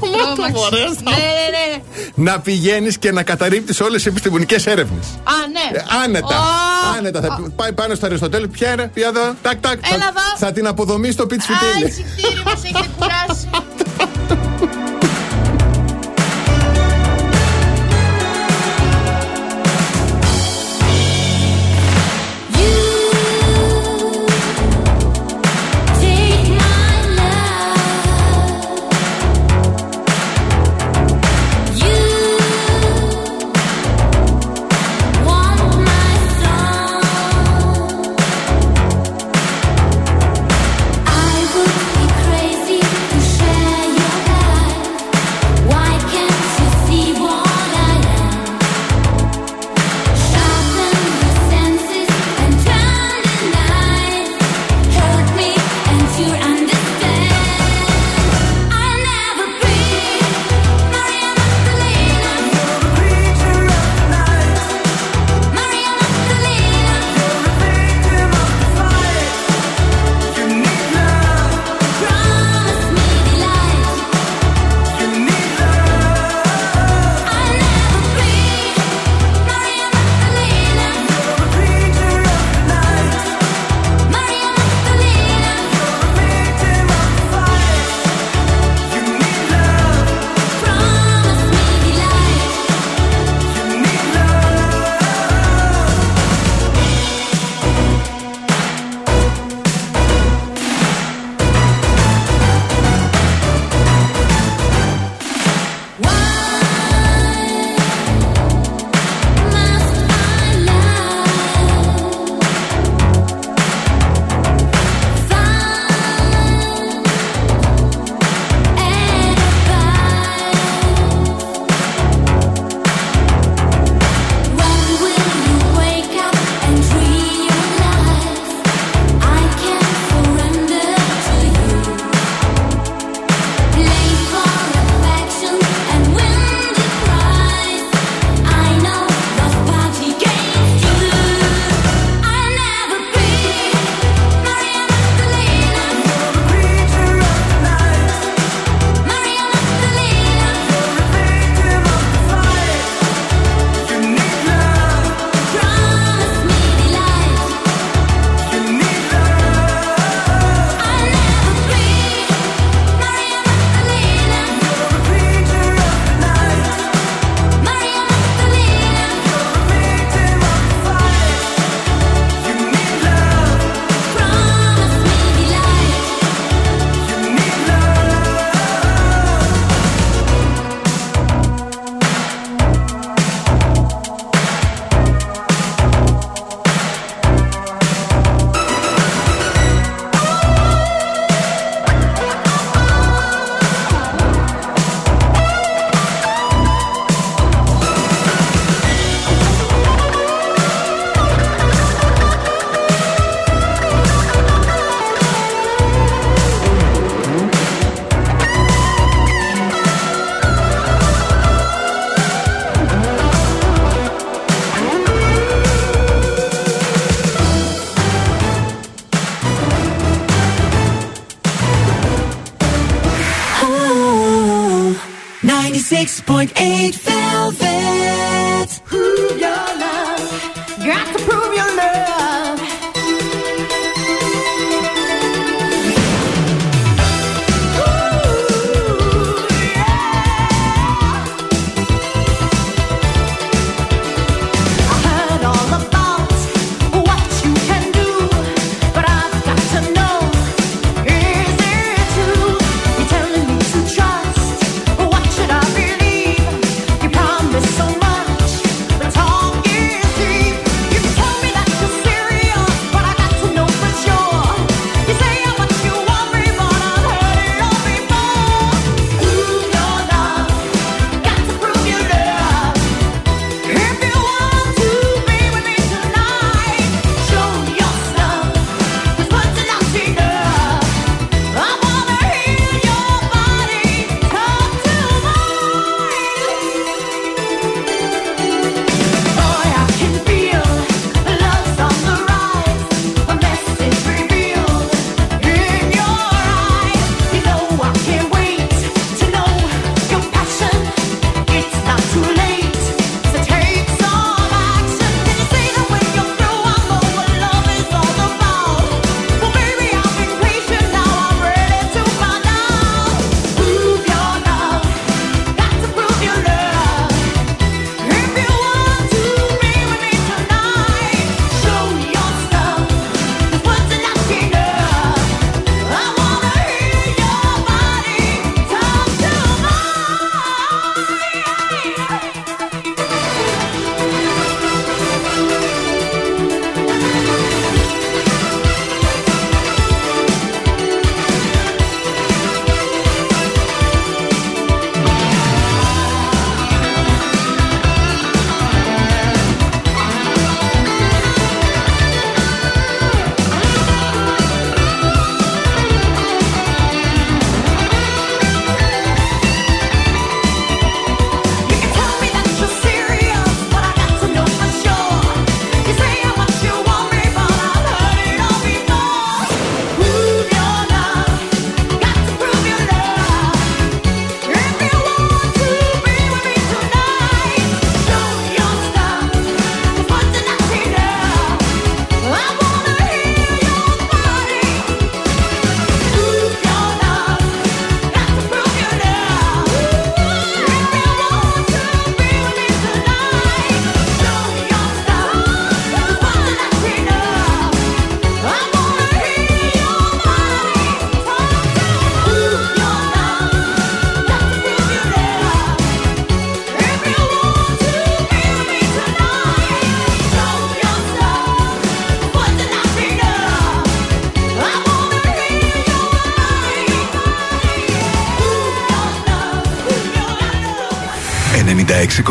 Τρώνε. Ναι, ναι, ναι.
να πηγαίνεις και να καταρρύπτεις όλες τις επιστημονικές έρευνες.
Α, ναι.
άνετα.
Ω,
Άνετα. Θα πάει πάνω στο Αριστοτέλη. Ποια είναι, ποια εδώ. Τάκ, τάκ.
Έλα
θα,
εδώ.
θα την αποδομείς στο πίτσι
Α,
φιτίλι.
εισιτήρι μου σε έχετε κουράσει. <laughs>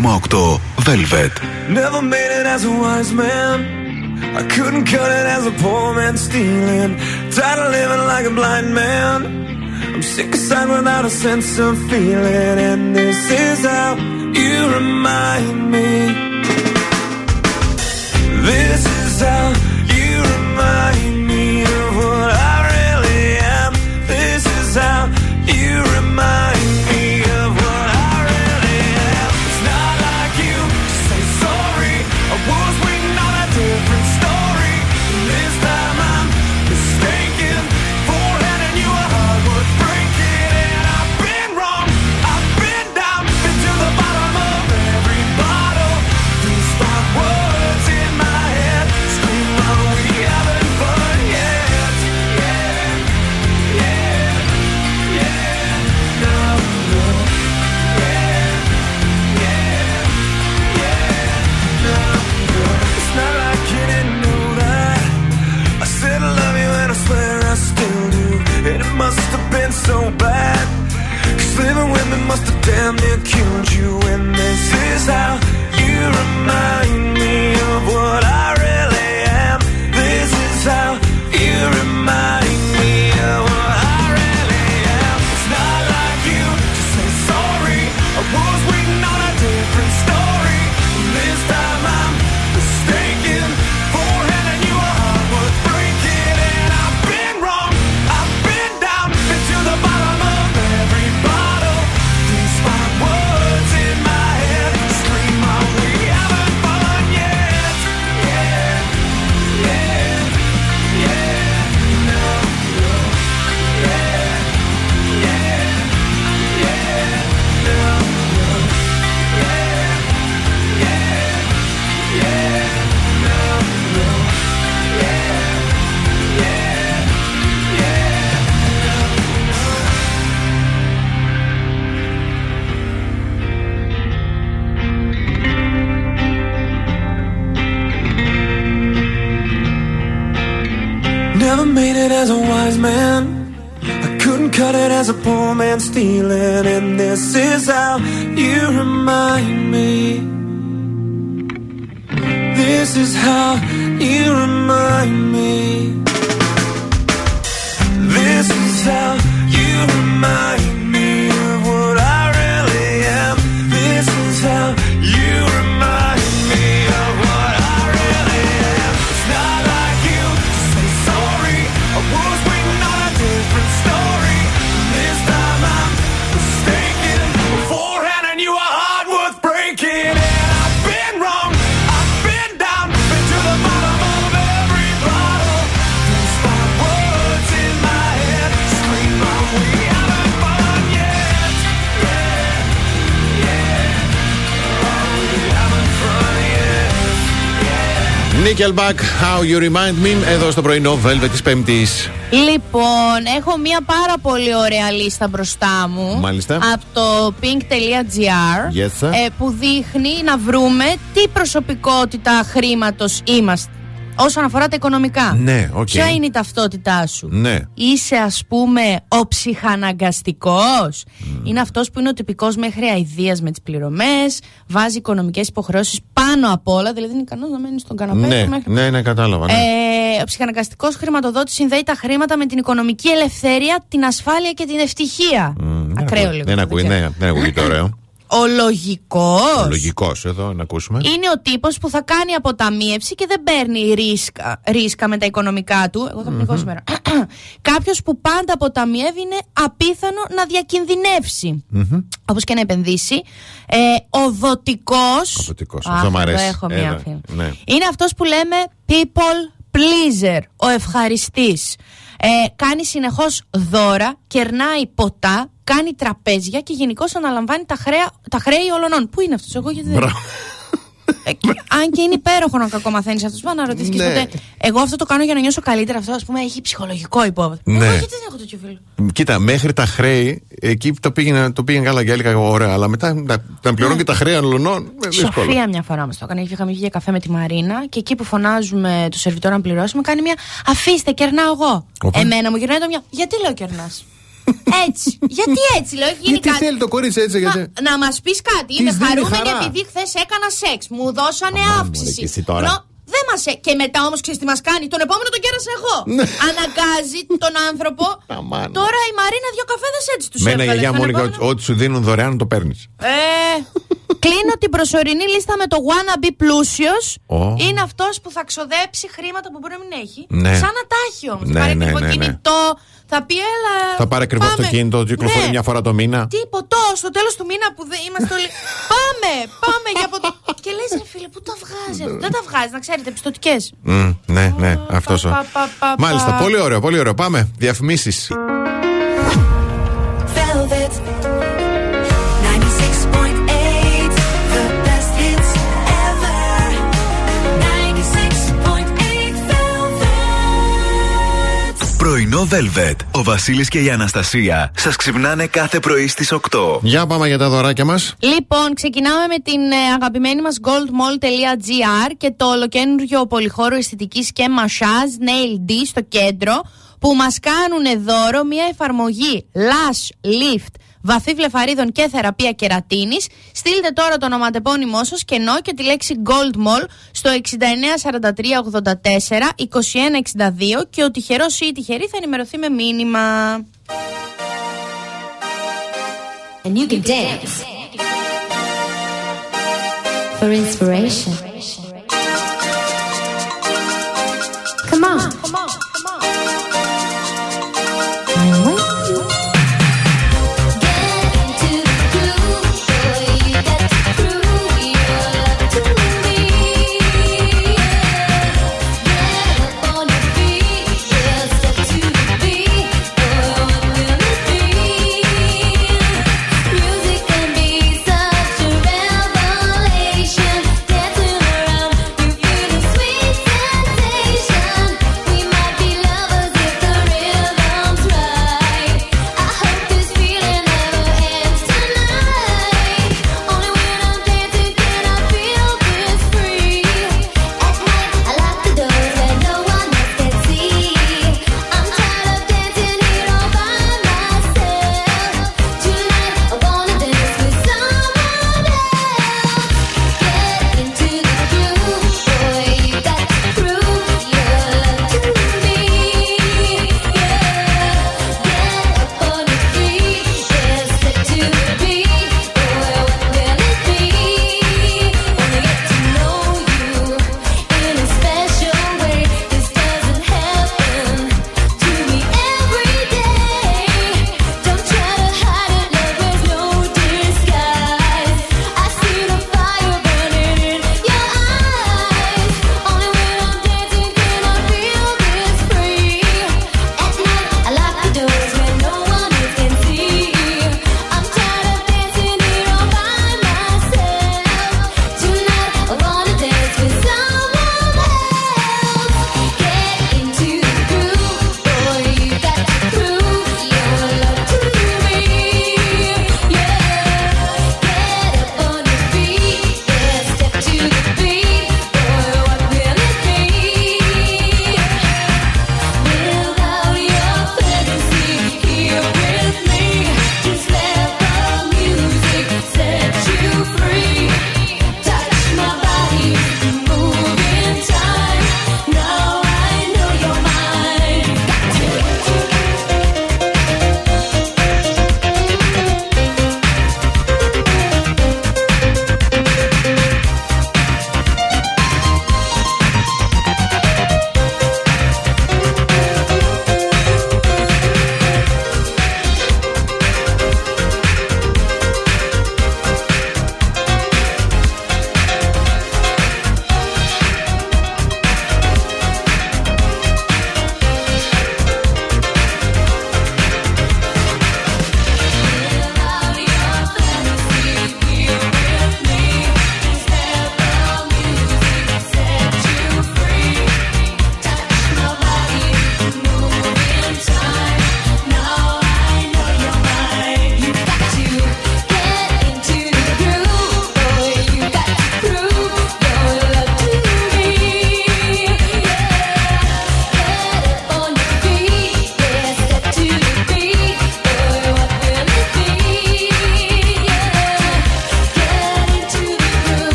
96,8 Velvet.
Never made it as a wise man. I couldn't cut it as a poor man stealing. Tired of living like a blind man. I'm sick aside without a sense of feeling. And this is how yet?
Nickelback, How You Remind Me, εδώ στο πρωινό Velvet της Πέμπτης.
Λοιπόν, έχω μία πάρα πολύ ωραία λίστα μπροστά μου.
Μάλιστα.
Από το pink.gr.
Yes, sir.
ε, που δείχνει να βρούμε τι προσωπικότητα χρήματος είμαστε. Όσον αφορά τα οικονομικά.
Ναι, οκ.
Ποια είναι η ταυτότητά σου;
Ναι.
Είσαι ας πούμε ο ψυχαναγκαστικός; Είναι αυτός που είναι ο τυπικός μέχρι αηδίας με τις πληρωμές Βάζει οικονομικές υποχρεώσεις πάνω απ' όλα Δηλαδή είναι ικανός να μένεις στον καναπέ
Ναι,
του μέχρι
ναι, ναι, κατάλαβα. ναι.
ε, ο ψυχαναγκαστικός χρηματοδότης συνδέει τα χρήματα με την οικονομική ελευθερία, την ασφάλεια και την ευτυχία.
Δεν
Ακραίο
ακού-
λίγο.
Δεν ακούει,
ξέρω.
ναι, δεν ακούγεται ωραίο. <laughs>
Ο λογικός
Λογικός εδώ, να ακούσουμε.
είναι ο τύπος που θα κάνει αποταμίευση και δεν παίρνει ρίσκα, ρίσκα με τα οικονομικά του. Εγώ θα πνιγώ σήμερα. <clears throat> Κάποιος που πάντα αποταμιεύει είναι απίθανο να διακινδυνεύσει. Όπως και να επενδύσει. Ε, ο δοτικός.
Ο δοτικός, αυτό μ' αρέσει.
έχω μία
Έλα,
φίλη.
ναι.
Είναι αυτός που λέμε people pleaser, ο ευχαριστής. Ε, κάνει συνεχώς δώρα, κερνάει ποτά, κάνει τραπέζια και γενικώς αναλαμβάνει τα, χρέα, τα χρέη όλων. Πού είναι αυτός, εγώ γιατί δεν.
Μπράβο.
Ε, και- αν και είναι υπέροχο να κακομαθαίνεις αυτό, πάνω να ρωτήσει
Ναι.
ποτέ. Εγώ αυτό το κάνω για να νιώσω καλύτερα. Αυτό, ας πούμε, έχει ψυχολογικό υπόβαθρο.
Ναι.
Εγώ γιατί δεν έχω τέτοιο φίλο;
Κοίτα, μέχρι τα χρέη, εκεί το πήγαινε, το πήγαινε καλά και έλεγα ωραία, αλλά μετά τα, τα πληρώνω και τα χρέη αλλωνών. ε, δύσκολο.
Σοφία μια φορά μα το έκανε. Είχαμε βγει για καφέ με τη Μαρίνα και εκεί που φωνάζουμε το σερβιτόρο να πληρώσουμε, κάνει μια Αφήστε, κερνάω εγώ.
Οπα.
Εμένα μου γυρνάει το μια. Γιατί λέω κερνάς; Έτσι. γιατί έτσι, λέω, έχει γίνει
Γιατί
κάτι.
θέλει το κορίτσι έτσι,
Μα,
γιατί.
να μας πεις κάτι.
Της
Είμαι
δίνει
χαρούμενη
χαρά.
επειδή χθες έκανα σεξ. Μου δώσανε
Αμάν, μωρέ,
αύξηση.
και εσύ τώρα.
Λέω, δεν μας έ- Και μετά όμως ξέρεις τι μας κάνει; Τον επόμενο τον κέρασα εγώ.
Ναι.
Αναγκάζει τον άνθρωπο.
Αμάν.
Τώρα η Μαρίνα δύο καφέδες έτσι τους
Μένα η
έβγαλε.
γιαγιά
Τον
μου έλεγε
επόμενο-
ότι ό,τι σου δίνουν δωρεάν το παίρνεις.
Ε, κλείνω την προσωρινή λίστα με το wannabe πλούσιος.
Ω.
Είναι αυτός που θα ξοδέψει χρήματα που μπορεί να μην έχει.
Ναι.
Σαν να τα έχει όμως.
Ναι,
πάρει
ναι,
τύπο
ναι, ναι.
κινητό. Θα πει, έλα.
Θα πάρει ακριβώς
πάμε».
αυτοκίνητο, κυκλοφορεί
Ναι.
μια φορά το μήνα.
Τι ποτό στο τέλος του μήνα που δεν είμαστε όλοι. πάμε, πάμε για ποτό. και λες, ρε φίλε, πού τα βγάζει αυτό; Δεν τα βγάζει, να ξέρετε, πιστοτικές.
Μμ, ναι, ναι, αυτός.
πα, πα, πα, πα.
Μάλιστα, πολύ ωραίο, πολύ ωραίο. Πάμε.
Διαφημίσεις.
Πρωινό Velvet. Ο Βασίλης και η Αναστασία σας ξυπνάνε κάθε πρωί στις 8.
Για πάμε για τα δωράκια μας.
Λοιπόν, ξεκινάμε με την ε, αγαπημένη μας goldmall.gr και το ολοκένουργιο πολυχώρο αισθητικής και μασάζ Nail D στο κέντρο που μας κάνουν δώρο μια εφαρμογή Lash Lift βαθύ βλεφαρίδων και θεραπεία κερατίνης. Στείλτε τώρα το ονοματεπώνυμό σας κενό και τη λέξη Gold Mall στο 694384 2162 και ο τυχερός ή η τυχερή θα ενημερωθεί με μήνυμα.
And you can dance for inspiration. Come on.
Come on, come on.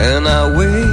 and I wait.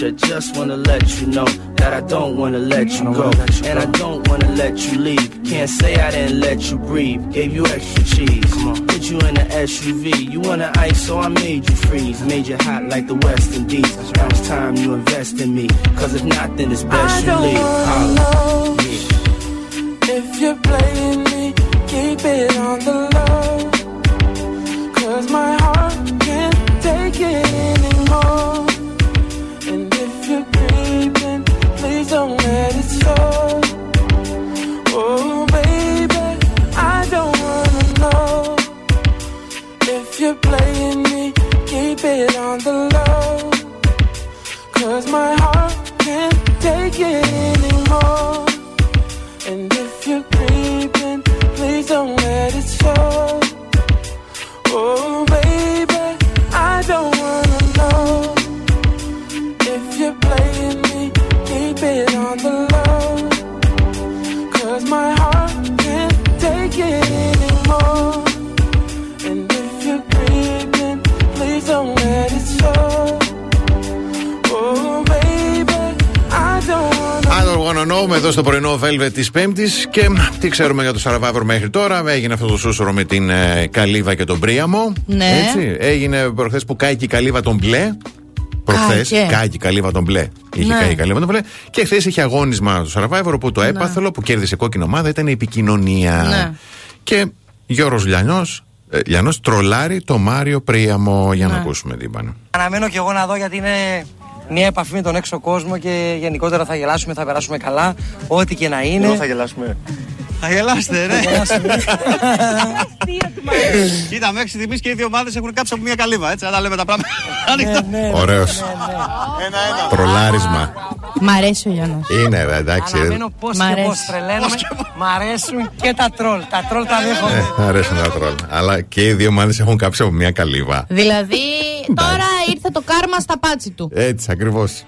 No. Just wanna let you know that I don't wanna let you go. And I don't wanna let you leave. Can't say I didn't let you breathe. Gave you extra cheese. Put you in the SUV. You wanna ice, so I made you freeze. Made you hot like the West Indies. Now it's time you invest in me. Cause if not, then it's best
I
you leave. Holla.
Και τι ξέρουμε για το Survivor μέχρι τώρα. Έγινε αυτό το σούσουρο με την ε, Καλύβα και τον Πρίαμο.
Ναι.
Έτσι. Έγινε προχθές που κάηκε η Καλύβα τον μπλε. Προχθές
Κάηκε.
κάηκε η Καλύβα τον μπλε. Είχε
Ναι.
καεί η Καλύβα τον μπλε. Και χθες είχε αγώνισμα το Survivor που το έπαθελο που κέρδισε κόκκινη ομάδα ήταν η επικοινωνία.
Ναι.
Και Γιώργος Λιανό. Λιανός τρολάρει το Μάριο Πρίαμο. Για να
Ναι.
ακούσουμε τι είπανε.
Αναμένω και εγώ να δω γιατί είναι μια επαφή με τον έξω κόσμο και γενικότερα θα γελάσουμε, θα περάσουμε καλά. Ό,τι και να είναι.
Εδώ θα γελάσουμε.
Θα γελάσετε, ρε.
Θα γελάσουμε. <laughs>
Κοίτα, μέχρι στιγμής και οι δύο ομάδες έχουν κάψει από μια καλύβα. Έτσι, αν τα λέμε τα πράγματα. Ανοιχτά.
Ωραίος. Τρολάρισμα.
Μ' αρέσει ο Γιάννος.
Είναι, ρε, εντάξει.
Αναμένω πώς
Μ'
και
αρέσει.
πώς τρελαίνομαι. Μ' αρέσουν και τα τρόλ. Τα τρόλ τα δέχομαι.
Ε, αρέσουν τα τρόλ. Αλλά και οι δύο ομάδες έχουν κάψει από μια καλύβα.
Δηλαδή, τώρα ήρθε το κάρμα στα πάτσι του.
Έτσι,
ακριβώς.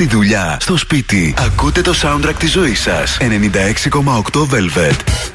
στη δουλειά, στο σπίτι. Ακούτε το soundtrack της ζωής σας. 96,8 Velvet.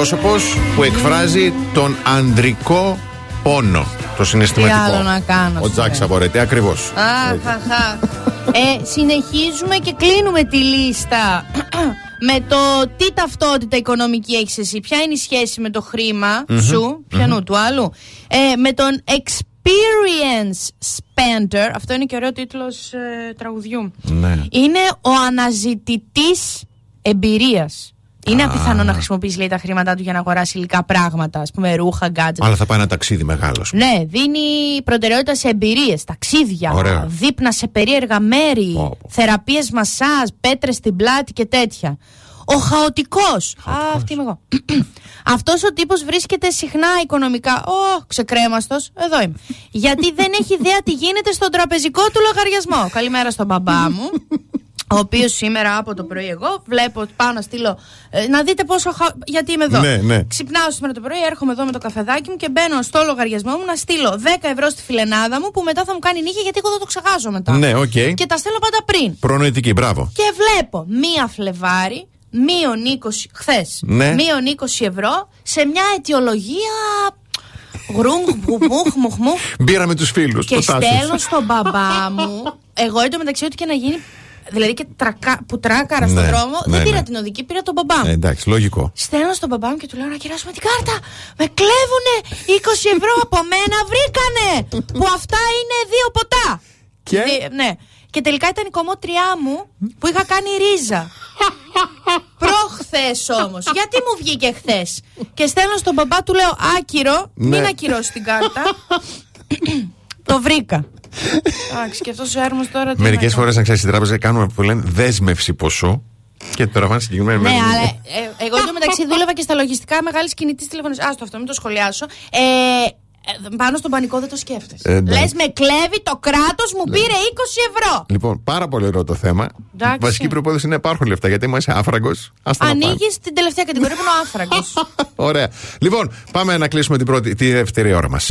Άξιος εκπρόσωπος που εκφράζει τον ανδρικό πόνο. Το συναισθηματικό.
Τι άλλο να κάνω,
Ο Τζάκ Σαμπορετέ, ακριβώς.
Αχ, αχ, αχ. Ε, συνεχίζουμε και κλείνουμε τη λίστα <clears throat> με το τι ταυτότητα οικονομική έχεις εσύ. Ποια είναι η σχέση με το χρημα
Μμμ,
σου, πιανού
μμμ.
του άλλου. Ε, με τον experience spender, αυτό είναι και ωραίο τίτλος ε, τραγουδιού.
Ναι.
Είναι ο αναζητητής εμπειρίας. Είναι
Α.
απιθανό να χρησιμοποιήσει λέει, τα χρήματά του για να αγοράσει υλικά πράγματα, ας πούμε ρούχα, γκάτζετ.
Αλλά θα πάει ένα ταξίδι μεγάλος.
Ναι, δίνει προτεραιότητα σε εμπειρίες, ταξίδια,
Ωραία.
δείπνα σε περίεργα μέρη, θεραπείες μασάζ, πέτρες στην πλάτη και τέτοια. Ο χαοτικός. Α, αυτή είμαι εγώ. <clears throat> Αυτός ο τύπος βρίσκεται συχνά οικονομικά. Ω, ξεκρέμαστος. Εδώ είμαι. Γιατί δεν έχει ιδέα τι γίνεται στον τραπεζικό του λογαριασμό. Καλημέρα στον μπαμπά μου. <laughs> Ο οποίος σήμερα από το πρωί εγώ βλέπω ότι πάω να στείλω. ε, να δείτε πόσο. χα- Γιατί είμαι εδώ.
Ναι, ναι.
Ξυπνάω σήμερα το πρωί, έρχομαι εδώ με το καφεδάκι μου και μπαίνω στο λογαριασμό μου να στείλω 10 ευρώ στη φιλενάδα μου που μετά θα μου κάνει νύχια γιατί εγώ θα το ξεχάσω μετά.
Ναι, οκ.
Και τα στέλνω πάντα πριν.
Προνοητική, μπράβο.
Και βλέπω μία Φλεβάρι, μείον 20, χθες,
Ναι.
μείον 20 ευρώ σε μια αιτιολογία. Γρούγκ, μπουμούχ, μουχμούχ.
Μπίρα με τους φίλους.
Και στέλνω στον μπαμπά μου. <laughs> Εγώ εντωμεταξύ ό,τι και να γίνει. Δηλαδή και τρακα, που τράκαρα στον
Ναι,
δρόμο,
ναι,
δεν πήρα
ναι.
την οδική, πήρα τον μπαμπά μου.
Ε, εντάξει, λογικό.
Στέλνω στον μπαμπά μου και του λέω να κεράσουμε την κάρτα. Με κλέβουνε 20 ευρώ από μένα, βρήκανε! που αυτά είναι δύο ποτά.
Και;
ναι. Και τελικά ήταν η κομμότριά μου που είχα κάνει ρίζα. Προχθές όμως. Γιατί μου βγήκε χθες; Και στέλνω στον μπαμπά του λέω άκυρο, μην
Ναι.
ακυρώσεις την κάρτα. Το βρήκα. Εντάξει, και αυτός ο έρμος τώρα. τι
Μερικές
να
φορές, να ξέρεις, στην τράπεζα κάνουμε που λένε δέσμευση ποσού και το τραβάνε συγκεκριμένη
Ναι,
μέρα.
αλλά ε, εγώ εντωμεταξύ δούλευα και στα λογιστικά μεγάλης κινητής τηλεφωνία. Άστο αυτό, μην το σχολιάσω. Ε, ε, πάνω στον πανικό δεν το σκέφτεσαι.
Ε, εντάξει.
Λες, με κλέβει το κράτος, μου πήρε 20 ευρώ.
Λοιπόν, πάρα πολύ ωραίο το θέμα.
Εντάξει.
Βασική προπόθεση είναι να υπάρχουν λεφτά γιατί μου είσαι άφραγκος.
Ανοίγεις την τελευταία κατηγορία που είναι ο άφραγκος. <laughs>
Ωραία. Λοιπόν, πάμε να κλείσουμε την πρώτη, τη δεύτερη ώρα μας.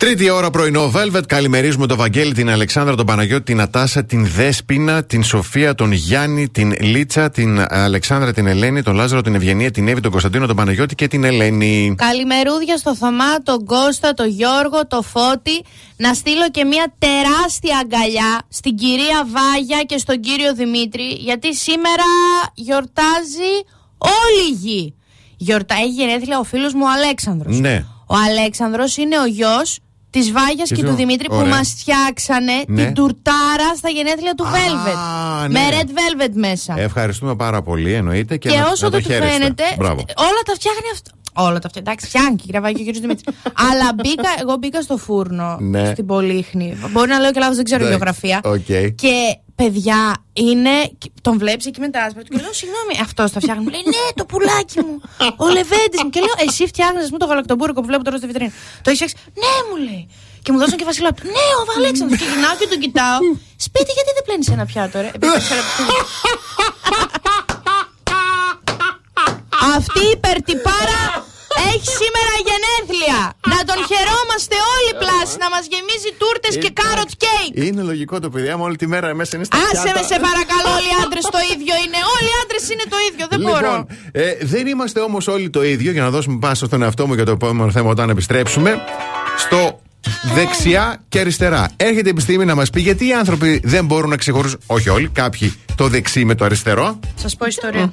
96.8
Τρίτη ώρα πρωινό Velvet. Καλημερίζουμε τον Βαγγέλη, την Αλεξάνδρα, τον Παναγιώτη, την Ατάσα, την Δέσπινα, την Σοφία, τον Γιάννη, την Λίτσα, την Αλεξάνδρα, την Ελένη, τον Λάζαρο, την Ευγενία, την Εύη, τον Κωνσταντίνο, τον Παναγιώτη και την Ελένη.
Καλημερούδια στο Θωμά, τον Κώστα, τον Γιώργο, τον Φώτη. Να στείλω και μια τεράστια αγκαλιά στην κυρία Βάγια και στον κύριο Δημήτρη, γιατί σήμερα γιορτάζει όλη η γη. Γιορτά, έχει γενέθλια ο φίλος μου ο Αλέξανδρος.
Ναι.
Ο Αλέξανδρος είναι ο γιος της Βάγιας
Και
και
ζω-
του Δημήτρη που
ωραία.
μας φτιάξανε
Ναι.
την τουρτάρα στα γενέθλια του Velvet.
ναι.
Με red velvet μέσα.
Ευχαριστούμε πάρα πολύ, εννοείται. Και,
Και,
να,
όσο
να το
δεν του
χαίρεστε.
φαίνεται,
Μπράβο.
όλα τα φτιάχνει αυτό. Όλα τα φτιάχνει. Εντάξει, φτιάχνει και η Γραβάκη και ο κύριος Δημήτρης. <laughs> Αλλά μπήκα, εγώ μπήκα στο φούρνο
Ναι.
στην Πολύχνη. Μπορεί να λέω και λάθος, δεν ξέρω
Εντάξει,
γεωγραφία.
οκ.
Και παιδιά είναι. Τον βλέπεις εκεί με τα άσπρα του και λέω Συγγνώμη, αυτός τα φτιάχνει. Μου λέει Ναι, το πουλάκι μου. Ο Λεβέντης μου. Και λέω Εσύ φτιάχνεις μου το γαλακτομπούρεκο που βλέπω τώρα στη βιτρίνα. Το έχεις φτιάξει; Ναι, μου λέει. Και μου δώσαν και βασιλά. Ναι, ο Αλέξανδρος. Και γυρνάω και τον κοιτάω. Σπίτι, γιατί δεν πλένεις ένα πιάτο, ρε; Επειδή ξέρω που- <laughs> Αυτή η περτιπάρα έχει σήμερα γενέθλια. Να τον χαιρόμαστε όλοι πλάσι, να μας γεμίζει τούρτες και κάροτ κέικ.
Είναι λογικό το παιδί, άμα όλη τη μέρα μέσα είναι στα
Άσε
πιάτα.
με σε παρακαλώ, όλοι οι άντρες το ίδιο είναι. Όλοι οι άντρες είναι το ίδιο, δεν μπορώ.
Λοιπόν, ε, δεν είμαστε όμως όλοι το ίδιο για να δώσουμε πάσα στον εαυτό μου για το επόμενο θέμα όταν επιστρέψουμε. Στο δεξιά και αριστερά. Έρχεται η επιστήμη να μας πει γιατί οι άνθρωποι δεν μπορούν να ξεχωρίσουν. Όχι όλοι, κάποιοι το δεξί με το αριστερό.
Σας πω ιστορία.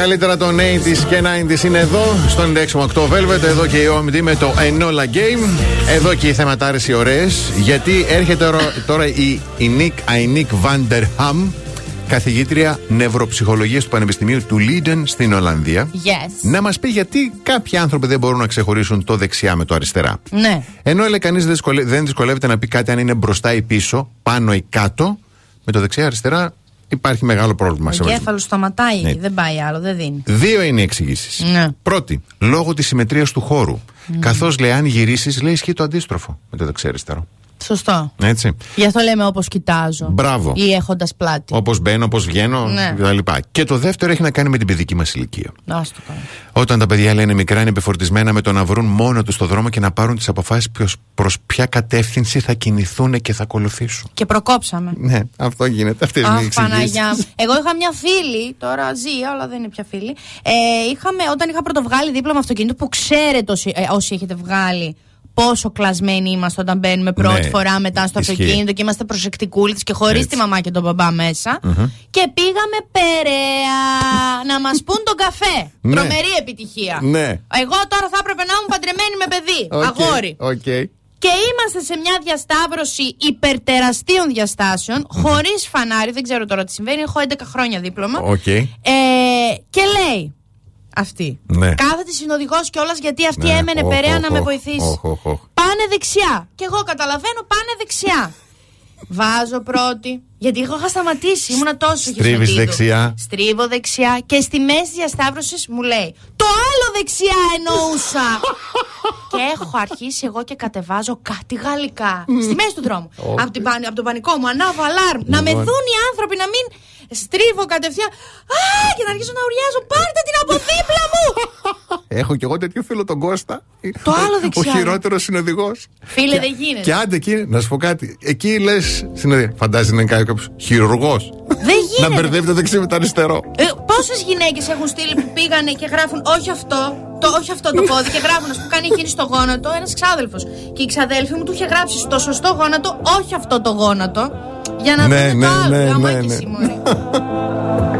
Καλύτερα των 80s και 90s είναι εδώ, στο 96,8 Velvet. Εδώ και η OMD με το Enola Game. Εδώ και οι θεματάρες οι ωραίες. Γιατί έρχεται ρο- τώρα η, η Νίκ Αϊνίκ Βάντερχαμ, καθηγήτρια νευροψυχολογίας του Πανεπιστημίου του Λίντεν στην Ολλανδία.
Yes.
Να μας πει γιατί κάποιοι άνθρωποι δεν μπορούν να ξεχωρίσουν το δεξιά με το αριστερά.
Ναι.
Ενώ λέει κανείς δεν, δυσκολε- δεν δυσκολεύεται να πει κάτι αν είναι μπροστά ή πίσω, πάνω ή κάτω, με το δεξιά-αριστερά υπάρχει μεγάλο πρόβλημα.
Ο
σε μας.
εγκέφαλος σταματάει,
Ναι.
δεν πάει άλλο, δεν δίνει.
Δύο είναι οι εξηγήσεις.
Ναι.
Πρώτη, λόγω της συμμετρίας του χώρου.
Μμμ.
Καθώς λέει, αν γυρίσεις, λέει ισχύει το αντίστροφο με το δεξιά-αριστερό.
Σωστό.
Έτσι.
Γι' αυτό λέμε όπως κοιτάζω.
Μπράβο.
Ή έχοντας πλάτη.
Όπως μπαίνω, όπως βγαίνω
Ναι.
κτλ. Και το δεύτερο έχει να κάνει με την παιδική μας ηλικία.
Να στο κάνω.
Όταν τα παιδιά λένε μικρά, είναι επιφορτισμένα με το να βρουν μόνο τους το δρόμο και να πάρουν τις αποφάσεις προς ποια κατεύθυνση θα κινηθούν και θα ακολουθήσουν.
Και προκόψαμε.
Ναι, αυτό γίνεται. Αυτές είναι οι
Αχ,
εξηγήσεις.
Παναγιά. μου. Εγώ είχα μια φίλη, τώρα ζει, αλλά δεν είναι πια φίλη. Ε, είχαμε, όταν είχα πρωτοβγάλει δίπλωμα αυτοκίνητο, που ξέρετε όσοι, ε, όσοι έχετε βγάλει πόσο κλασμένοι είμαστε όταν μπαίνουμε πρώτη
Ναι,
φορά μετά στο
ισχύει.
αυτοκίνητο και είμαστε προσεκτικούλοι και χωρίς
Έτσι.
τη μαμά και τον μπαμπά μέσα.
Μμμ.
Και πήγαμε περαία να μας πούν τον καφέ.
Ναι.
Τρομερή επιτυχία.
Ναι.
Εγώ τώρα θα έπρεπε να ήμουν παντρεμένη με παιδί.
Οκ,
Αγόρι.
οκ.
Και είμαστε σε μια διασταύρωση υπερτεραστίων διαστάσεων, χωρίς φανάρι. Δεν ξέρω τώρα τι συμβαίνει. Έχω 11 χρόνια δίπλωμα.
Οκ.
Ε, και λέει, Αυτή.
Ναι.
Κάθεται συνοδηγός κιόλας γιατί αυτή
Ναι.
έμενε
Οχ,
Περαία
οχ,
να με
οχ,
βοηθήσει.
οχ, οχ, οχ.
Πάνε δεξιά. Και εγώ καταλαβαίνω, πάνε δεξιά. Βάζω πρώτη. Γιατί εγώ είχα σταματήσει, ήμουνα τόσο
Στρίβεις
χεισωτίδου.
δεξιά.
Στρίβω δεξιά και στη μέση διασταύρωσης μου λέει Το άλλο δεξιά εννοούσα. <laughs> και έχω αρχίσει εγώ και κατεβάζω κάτι γαλλικά. στη μέση του δρόμου.
Ω.
από, την, πανι- από το πανικό μου, ανάβω αλάρμ. Να με
Λοιπόν.
δουν οι άνθρωποι, να μην στρίβω κατευθείαν. Α, και να αρχίσω να ουριάζω. Πάρτε την από δίπλα μου!
Έχω κι εγώ τέτοιο φίλο τον Κώστα.
Το άλλο
Ο
δεξιά.
χειρότερο συνοδηγός.
Φίλε, δεν γίνεται.
Και άντε εκεί, να σου πω κάτι. Εκεί λες συνοδηγό. Φαντάζει να είναι κάποιος χειρουργός.
Δεν γίνεται.
να μπερδεύει το δεξί με το αριστερό.
Ε, Πόσες γυναίκες έχουν στείλει που πήγανε και γράφουν όχι αυτό, το, όχι αυτό το πόδι και γράφουν, α πούμε, κάνει εκείνη στο γόνατο ένας ξάδελφος. Και η ξαδέλφη μου του είχε γράψει στο σωστό γόνατο, όχι αυτό το γόνατο. Για να
Ναι,
δούμε
ναι,
το άλλο.
ναι,
Γαμώ
ναι,
και
ναι. <laughs>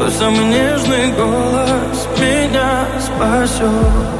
Твой самый нежный голос Меня спасет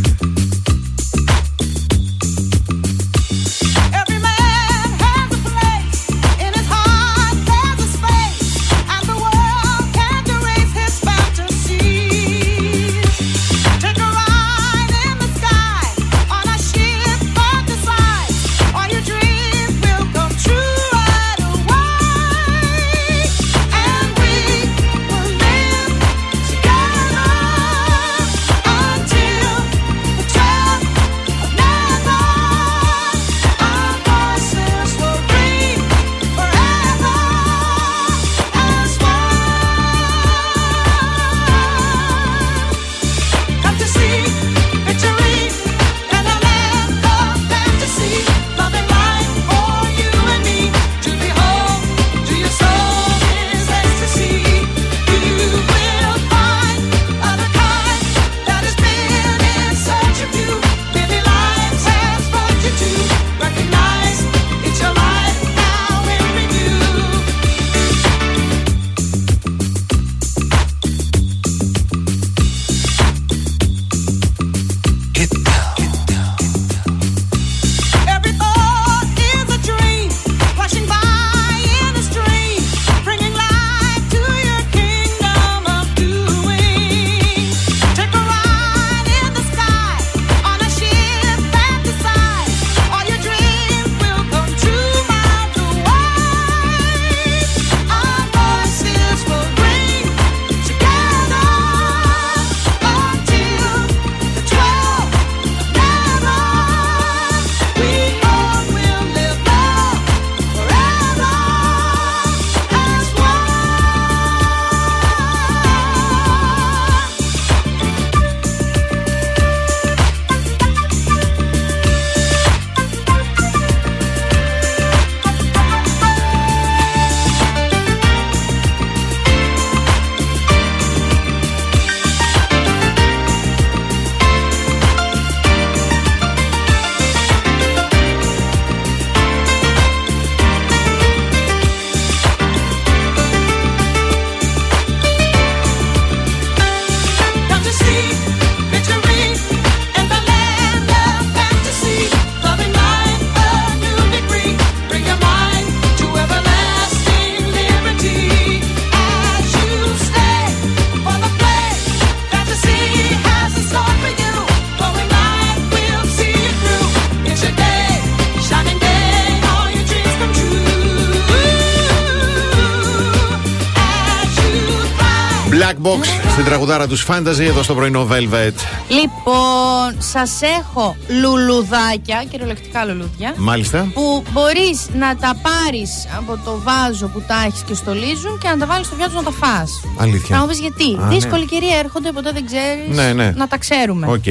Box στην τραγουδάρα τους Fantasy εδώ στο πρωινό Velvet.
Λοιπόν, σας έχω λουλουδάκια, κυριολεκτικά λουλούδια.
Μάλιστα.
Που μπορείς να τα πάρεις από το βάζο που τα έχεις και στολίζουν και να τα βάλεις στο πιάτο να τα φας.
Αλήθεια.
Να μου πεις γιατί.
Α, ναι.
Δύσκολη κυρία έρχονται, ποτέ δεν ξέρεις.
Ναι, ναι.
Να τα ξέρουμε.
Οκ.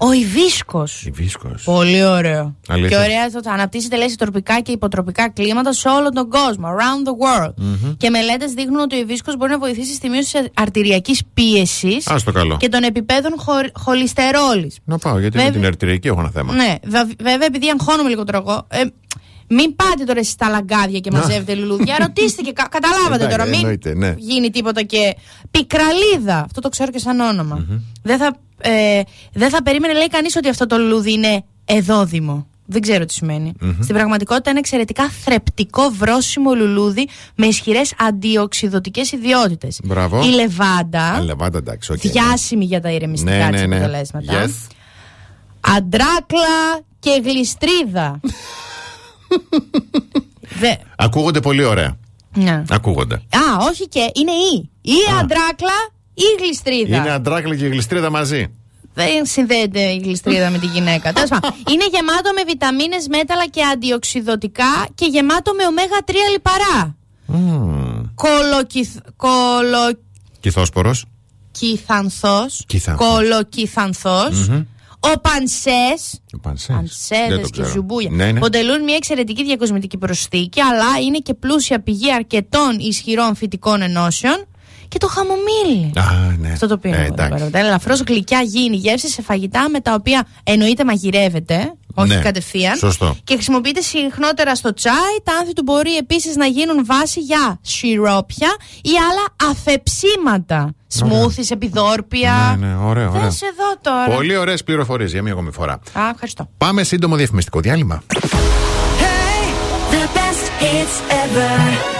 Ο Ιβίσκος.
Ιβίσκος.
Πολύ ωραίο.
Αλήθεια.
Και ωραία το αναπτύσσεται λέει σε τροπικά και υποτροπικά κλίματα σε όλο τον κόσμο. Around the world.
Μμμ.
Και μελέτες δείχνουν ότι ο Ιβίσκος μπορεί να βοηθήσει στη μείωση της αρτηριακής πίεσης
Α στο καλό.
και των επιπέδων χο- χολυστερόλης.
Να πάω, γιατί με
Βέβαια-
την αρτηριακή έχω ένα θέμα.
Ναι, βα- βέβαια επειδή αγχώνομαι λίγο τώρα εγώ. Ε, μην πάτε τώρα εσείς στα λαγκάδια και
Να.
μαζεύετε λουλούδια. <laughs> Ρωτήστε και κα- καταλάβατε
Εντάξει,
τώρα. Μην
εννοείται, ναι.
γίνει τίποτα και. Πικραλίδα. Αυτό το ξέρω και σαν όνομα. Δεν θα, ε, δεν θα περίμενε, λέει κανείς, ότι αυτό το λουλούδι είναι εδόδημο. Δεν ξέρω τι σημαίνει.
Μμμ.
Στην πραγματικότητα είναι εξαιρετικά θρεπτικό βρόσιμο λουλούδι με ισχυρές αντιοξυδοτικέ ιδιότητες.
Μπράβο.
Η λεβάντα,
Α, Λεβάντα, εντάξει, οκ.
διάσημη για τα ηρεμιστικά
Ναι,
της
ναι, ναι.
αποτελέσματα.
Yes.
Αντράκλα και γλιστρίδα. Δε.
Ακούγονται πολύ ωραία.
Ναι.
Ακούγονται.
Α, όχι και. Είναι ή. Ή αντράκλα ή γλιστρίδα.
Είναι αντράκλα και γλιστρίδα μαζί.
Δεν συνδέεται η γλιστρίδα με τη γυναίκα. Τέλος πάντων. είναι γεμάτο με βιταμίνες, μέταλλα και αντιοξυδοτικά και γεμάτο με ωμέγα 3 λιπαρά. Κολοκυθ...
Κυθόσπορο.
Κολοκυθανθός.
Κυθανθός.
Κολοκυθανθός. Ο πανσές
Πανσές.
Πανσέδες
Δεν το
και
ξέρω.
ζουμπούια.
Ναι, ναι.
Αποτελούν μια εξαιρετική διακοσμητική προσθήκη, αλλά είναι και πλούσια πηγή αρκετών ισχυρών φυτικών ενώσεων και το χαμομήλι.
Α, ναι.
Αυτό το πίνω.
Ε,
εγώ εδώ
εντάξει.
πέρα. Ελαφρώς γλυκιά γίνει γεύση σε φαγητά με τα οποία εννοείται μαγειρεύεται, όχι
Ναι,
κατευθείαν.
σωστό.
Και χρησιμοποιείται συχνότερα στο τσάι. Τα άνθη του μπορεί επίσης να γίνουν βάση για σιρόπια ή άλλα αφεψίματα. Σμούθι, επιδόρπια.
Ναι, ναι, ωραίο, ωραίο.
Δες εδώ τώρα.
Πολύ ωραίες πληροφορίες για μία ακόμη φορά.
Α, ευχαριστώ.
Πάμε σύντομο διαφημιστικό διάλειμμα.
The best hits ever.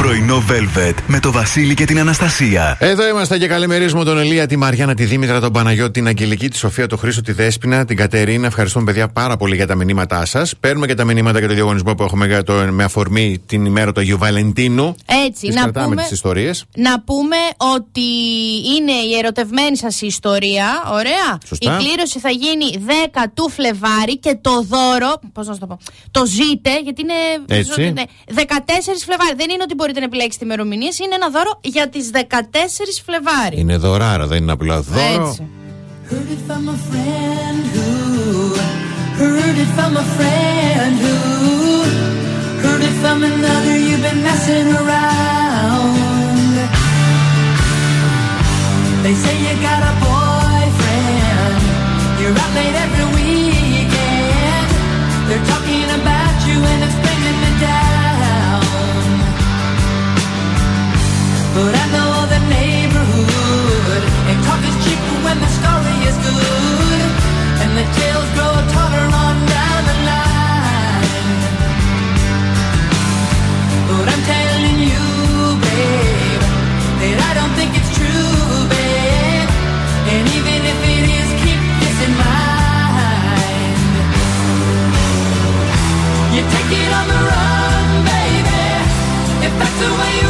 Πρωινό Velvet με το Βασίλη και την Αναστασία.
Εδώ είμαστε και καλημερίζουμε τον Ελία, τη Μαριάννα, τη Δήμητρα, τον Παναγιώτη, την Αγγελική, τη Σοφία, τον Χρήστο, τη Δέσπινα, την Κατερίνα. Ευχαριστούμε, παιδιά, πάρα πολύ για τα μηνύματά σας. Παίρνουμε και τα μηνύματα για το διαγωνισμό που έχουμε για το, με αφορμή την ημέρα του Αγίου Βαλεντίνου.
Έτσι,
Τις
να
κρατάμε
πούμε,
τις ιστορίες.
να πούμε ότι είναι η ερωτευμένη σας ιστορία. Ωραία.
Σωστά.
Η κλήρωση θα γίνει 10 του Φλεβάρι και το δώρο. Πώς να σου το πω. Το ζείτε, γιατί είναι.
Έτσι.
ναι, 14 Φλεβάρι. Δεν είναι ότι μπορείτε να επιλέξετε. Είναι ένα δώρο για τις 14 Φλεβάρι.
Είναι δωράρα, δεν είναι απλά εδώ.
Έτσι.
But I know the neighborhood and talk is cheap when the story is good and the tales grow taller on down the line. But I'm telling you, babe, that I don't think it's true, babe. And even if it is, keep this in mind. You take it on the run, baby. If that's the way you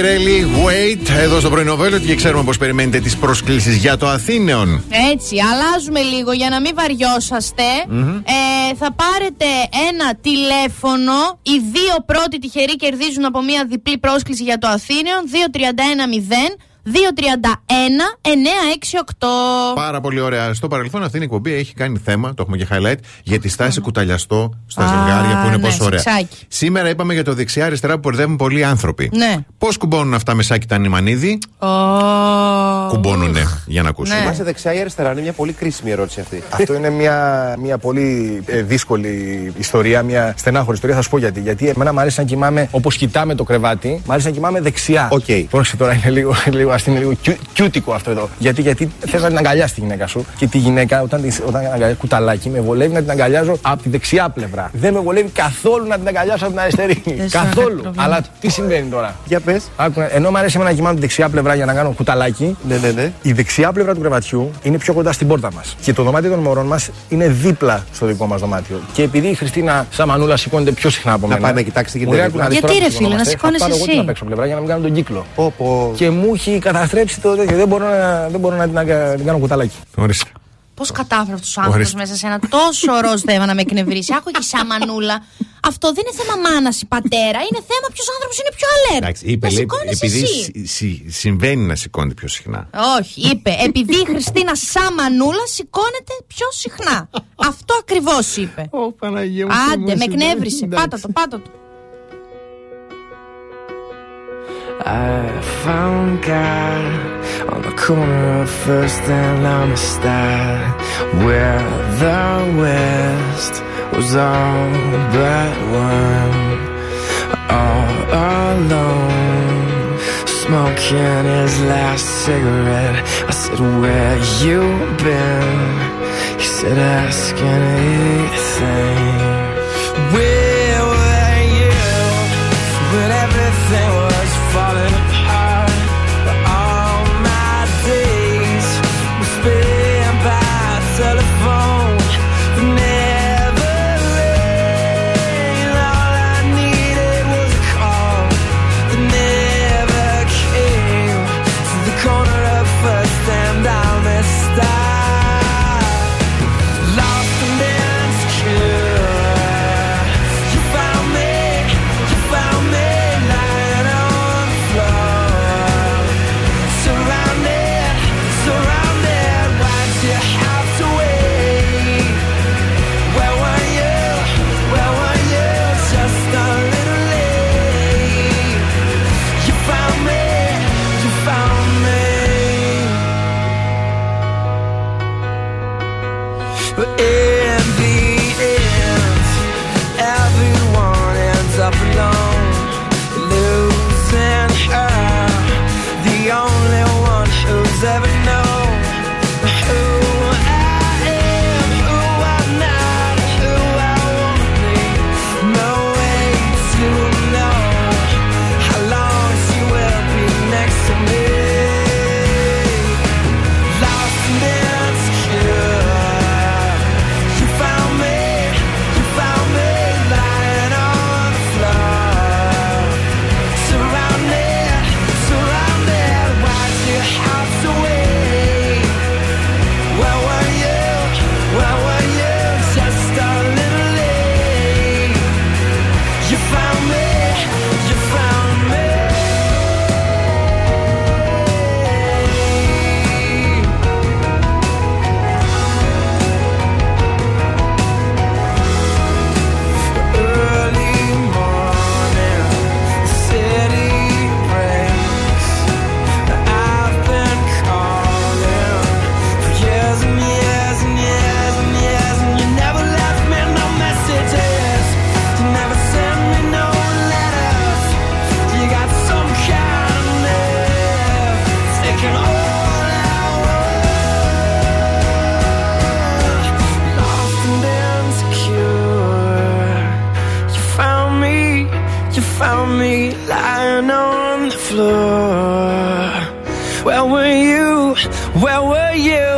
Μαγκερέλη, wait, εδώ στο πρωινό Velvet και ξέρουμε πώ περιμένετε τις προσκλήσεις για το Αθήνεων.
Έτσι, αλλάζουμε λίγο για να μην βαριόσαστε. Ε, θα πάρετε ένα τηλέφωνο. Οι δύο πρώτοι τυχεροί κερδίζουν από μια διπλή πρόσκληση για το Αθήνεων. 2310 231-968.
Πάρα πολύ ωραία. Στο παρελθόν αυτή η εκπομπή έχει κάνει θέμα, το έχουμε και highlight, για τη στάση κουταλιαστό στα
Α,
ζευγάρια που είναι
ναι,
πόσο ωραία.
σεξάκι.
Σήμερα είπαμε για το δεξιά-αριστερά που μπερδεύουν πολλοί άνθρωποι.
Ναι.
Πώς κουμπώνουν αυτά με σάκι τα νημανίδι, κουμπώνουνε για να ακούσουμε.
Είμαστε δεξιά ή αριστερά, είναι μια πολύ κρίσιμη ερώτηση αυτή. <laughs> Αυτό είναι μια, μια πολύ ε, δύσκολη ιστορία, μια στενάχωρη ιστορία. Θα σου πω γιατί. Γιατί εμένα μου αρέσει να κοιμάμαι όπως κοιτάμε το κρεβάτι, μου αρέσει να κοιμάμαι δεξιά. OK. Okay. Πρόσεχε τώρα, είναι λίγο, <laughs> λίγο, ας είναι λίγο κιου, κιούτικο αυτό εδώ. Γιατί, γιατί θες να την αγκαλιάσεις τη γυναίκα σου και τη γυναίκα όταν, την- όταν αγκαλιάζει κουταλάκι με βολεύει να την αγκαλιάζω από τη δεξιά πλευρά. Δεν με βολεύει καθόλου να την αγκαλιάσω από την αριστερή. καθόλου. Αλλά τι συμβαίνει τώρα; Για πες. Ενώ μου αρέσει εμένα να κοιμάμαι τη δεξιά πλευρά για να κάνω κουταλάκι. Ναι, ναι, ναι. Η δεξιά πλευρά του κρεβατιού είναι πιο κοντά στην πόρτα μας. Και το δωμάτιο των μωρών μας είναι δίπλα στο δικό μας δωμάτιο. Και επειδή η Χριστίνα Σαμανούλα σηκώνεται πιο συχνά από
Να
μένα.
πάει να κοιτάξει τι
μου
γίνεται
λέει, «Άκου
δίπλα».
δεις,
Γιατί,
τώρα
ρε
που
φίλε, να
σηκωνόμαστε,
σηκώνεσαι
θα πάρω εγώ
εσύ.
την απ' έξω πλευρά για να μην κάνω τον κύκλο. Και μου έχει καταστρέψει το τέτοιο. Δεν μπορώ να, δεν μπορώ να την, αγκα- την κάνω κουταλάκι.
Ορίστε.
Πώς κατάφερε αυτό ο άνθρωπος
Ορίστε.
μέσα σε ένα τόσο ροζ θέμα να με εκνευρίσει. Άκου και σαν μανούλα. Αυτό δεν είναι θέμα μάνας ή πατέρα. Είναι θέμα ποιος άνθρωπος είναι πιο αλέρ.
Εντάξει, είπε,
Να
λέει,
σηκώνεις
επειδή
εσύ.
συ- συ- συμβαίνει να σηκώνεται πιο συχνά.
Όχι, είπε. Επειδή η Χριστίνα σαν μανούλα σηκώνεται πιο συχνά. Αυτό ακριβώς είπε.
Ω, Παναγία μου,
Άντε, με
θυμάσαι,
εκνεύρισε.
εντάξει.
Πάτα το, πάτα το.
I found God on the corner of First and Amistad, where the West was all but one, all alone, smoking his last cigarette. I said, "Where you been?" He said, "Ask anything." Where the floor. Where were you? Where were you?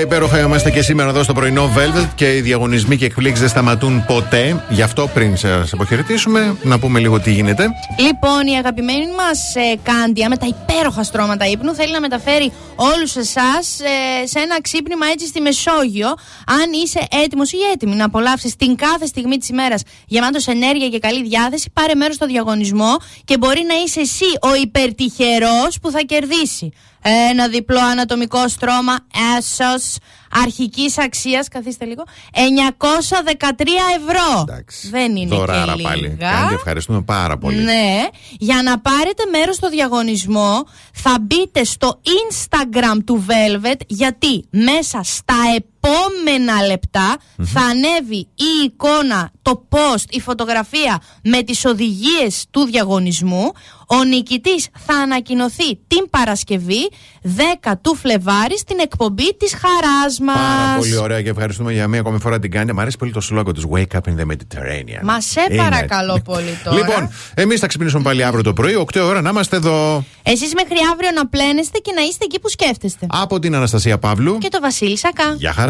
Έτσι τέλεια, υπέροχα είμαστε και σήμερα εδώ στο πρωινό Velvet και οι διαγωνισμοί και εκπλήξεις δεν σταματούν ποτέ. Γι' αυτό πριν σας αποχαιρετήσουμε, να πούμε λίγο τι γίνεται.
Λοιπόν, η αγαπημένη μας ε, Κάντια με τα υπέροχα στρώματα ύπνου θέλει να μεταφέρει όλους εσάς σε ένα ξύπνημα έτσι στη Μεσόγειο. Αν είσαι έτοιμος ή έτοιμη να απολαύσεις την κάθε στιγμή της ημέρας γεμάτος ενέργεια και καλή διάθεση, πάρε μέρος στο διαγωνισμό και μπορεί να είσαι εσύ ο υπερτυχερός που θα κερδίσει. Ένα διπλό ανατομικό στρώμα έσος αρχικής αξίας, καθίστε λίγο, 913 ευρώ. Δεν είναι
Δωράρα
και
πάλι.
λίγα.
Κάντε, ευχαριστούμε πάρα πολύ.
Ναι, για να πάρετε μέρος στο διαγωνισμό θα μπείτε στο Instagram του Velvet γιατί μέσα στα επόμενα λεπτά θα ανέβει η εικόνα, το post, η φωτογραφία με τις οδηγίες του διαγωνισμού. Ο νικητής θα ανακοινωθεί την Παρασκευή 10 του Φλεβάρι στην εκπομπή της χαράς μας.
Πάρα πολύ ωραία και ευχαριστούμε για μία ακόμη φορά την κάνετε. Μ' αρέσει πολύ το σλόγο του Wake up in the Mediterranean.
Μα σε
Είναι.
παρακαλώ πολύ τώρα.
Λοιπόν, εμείς θα ξυπνήσουμε πάλι αύριο το πρωί, 8 ώρα να είμαστε εδώ.
Εσείς μέχρι αύριο να πλένεστε και να είστε εκεί που σκέφτεστε.
Από την Αναστασία Παύλου.
Και το Βασίλη Σακά.
Γεια χαρά.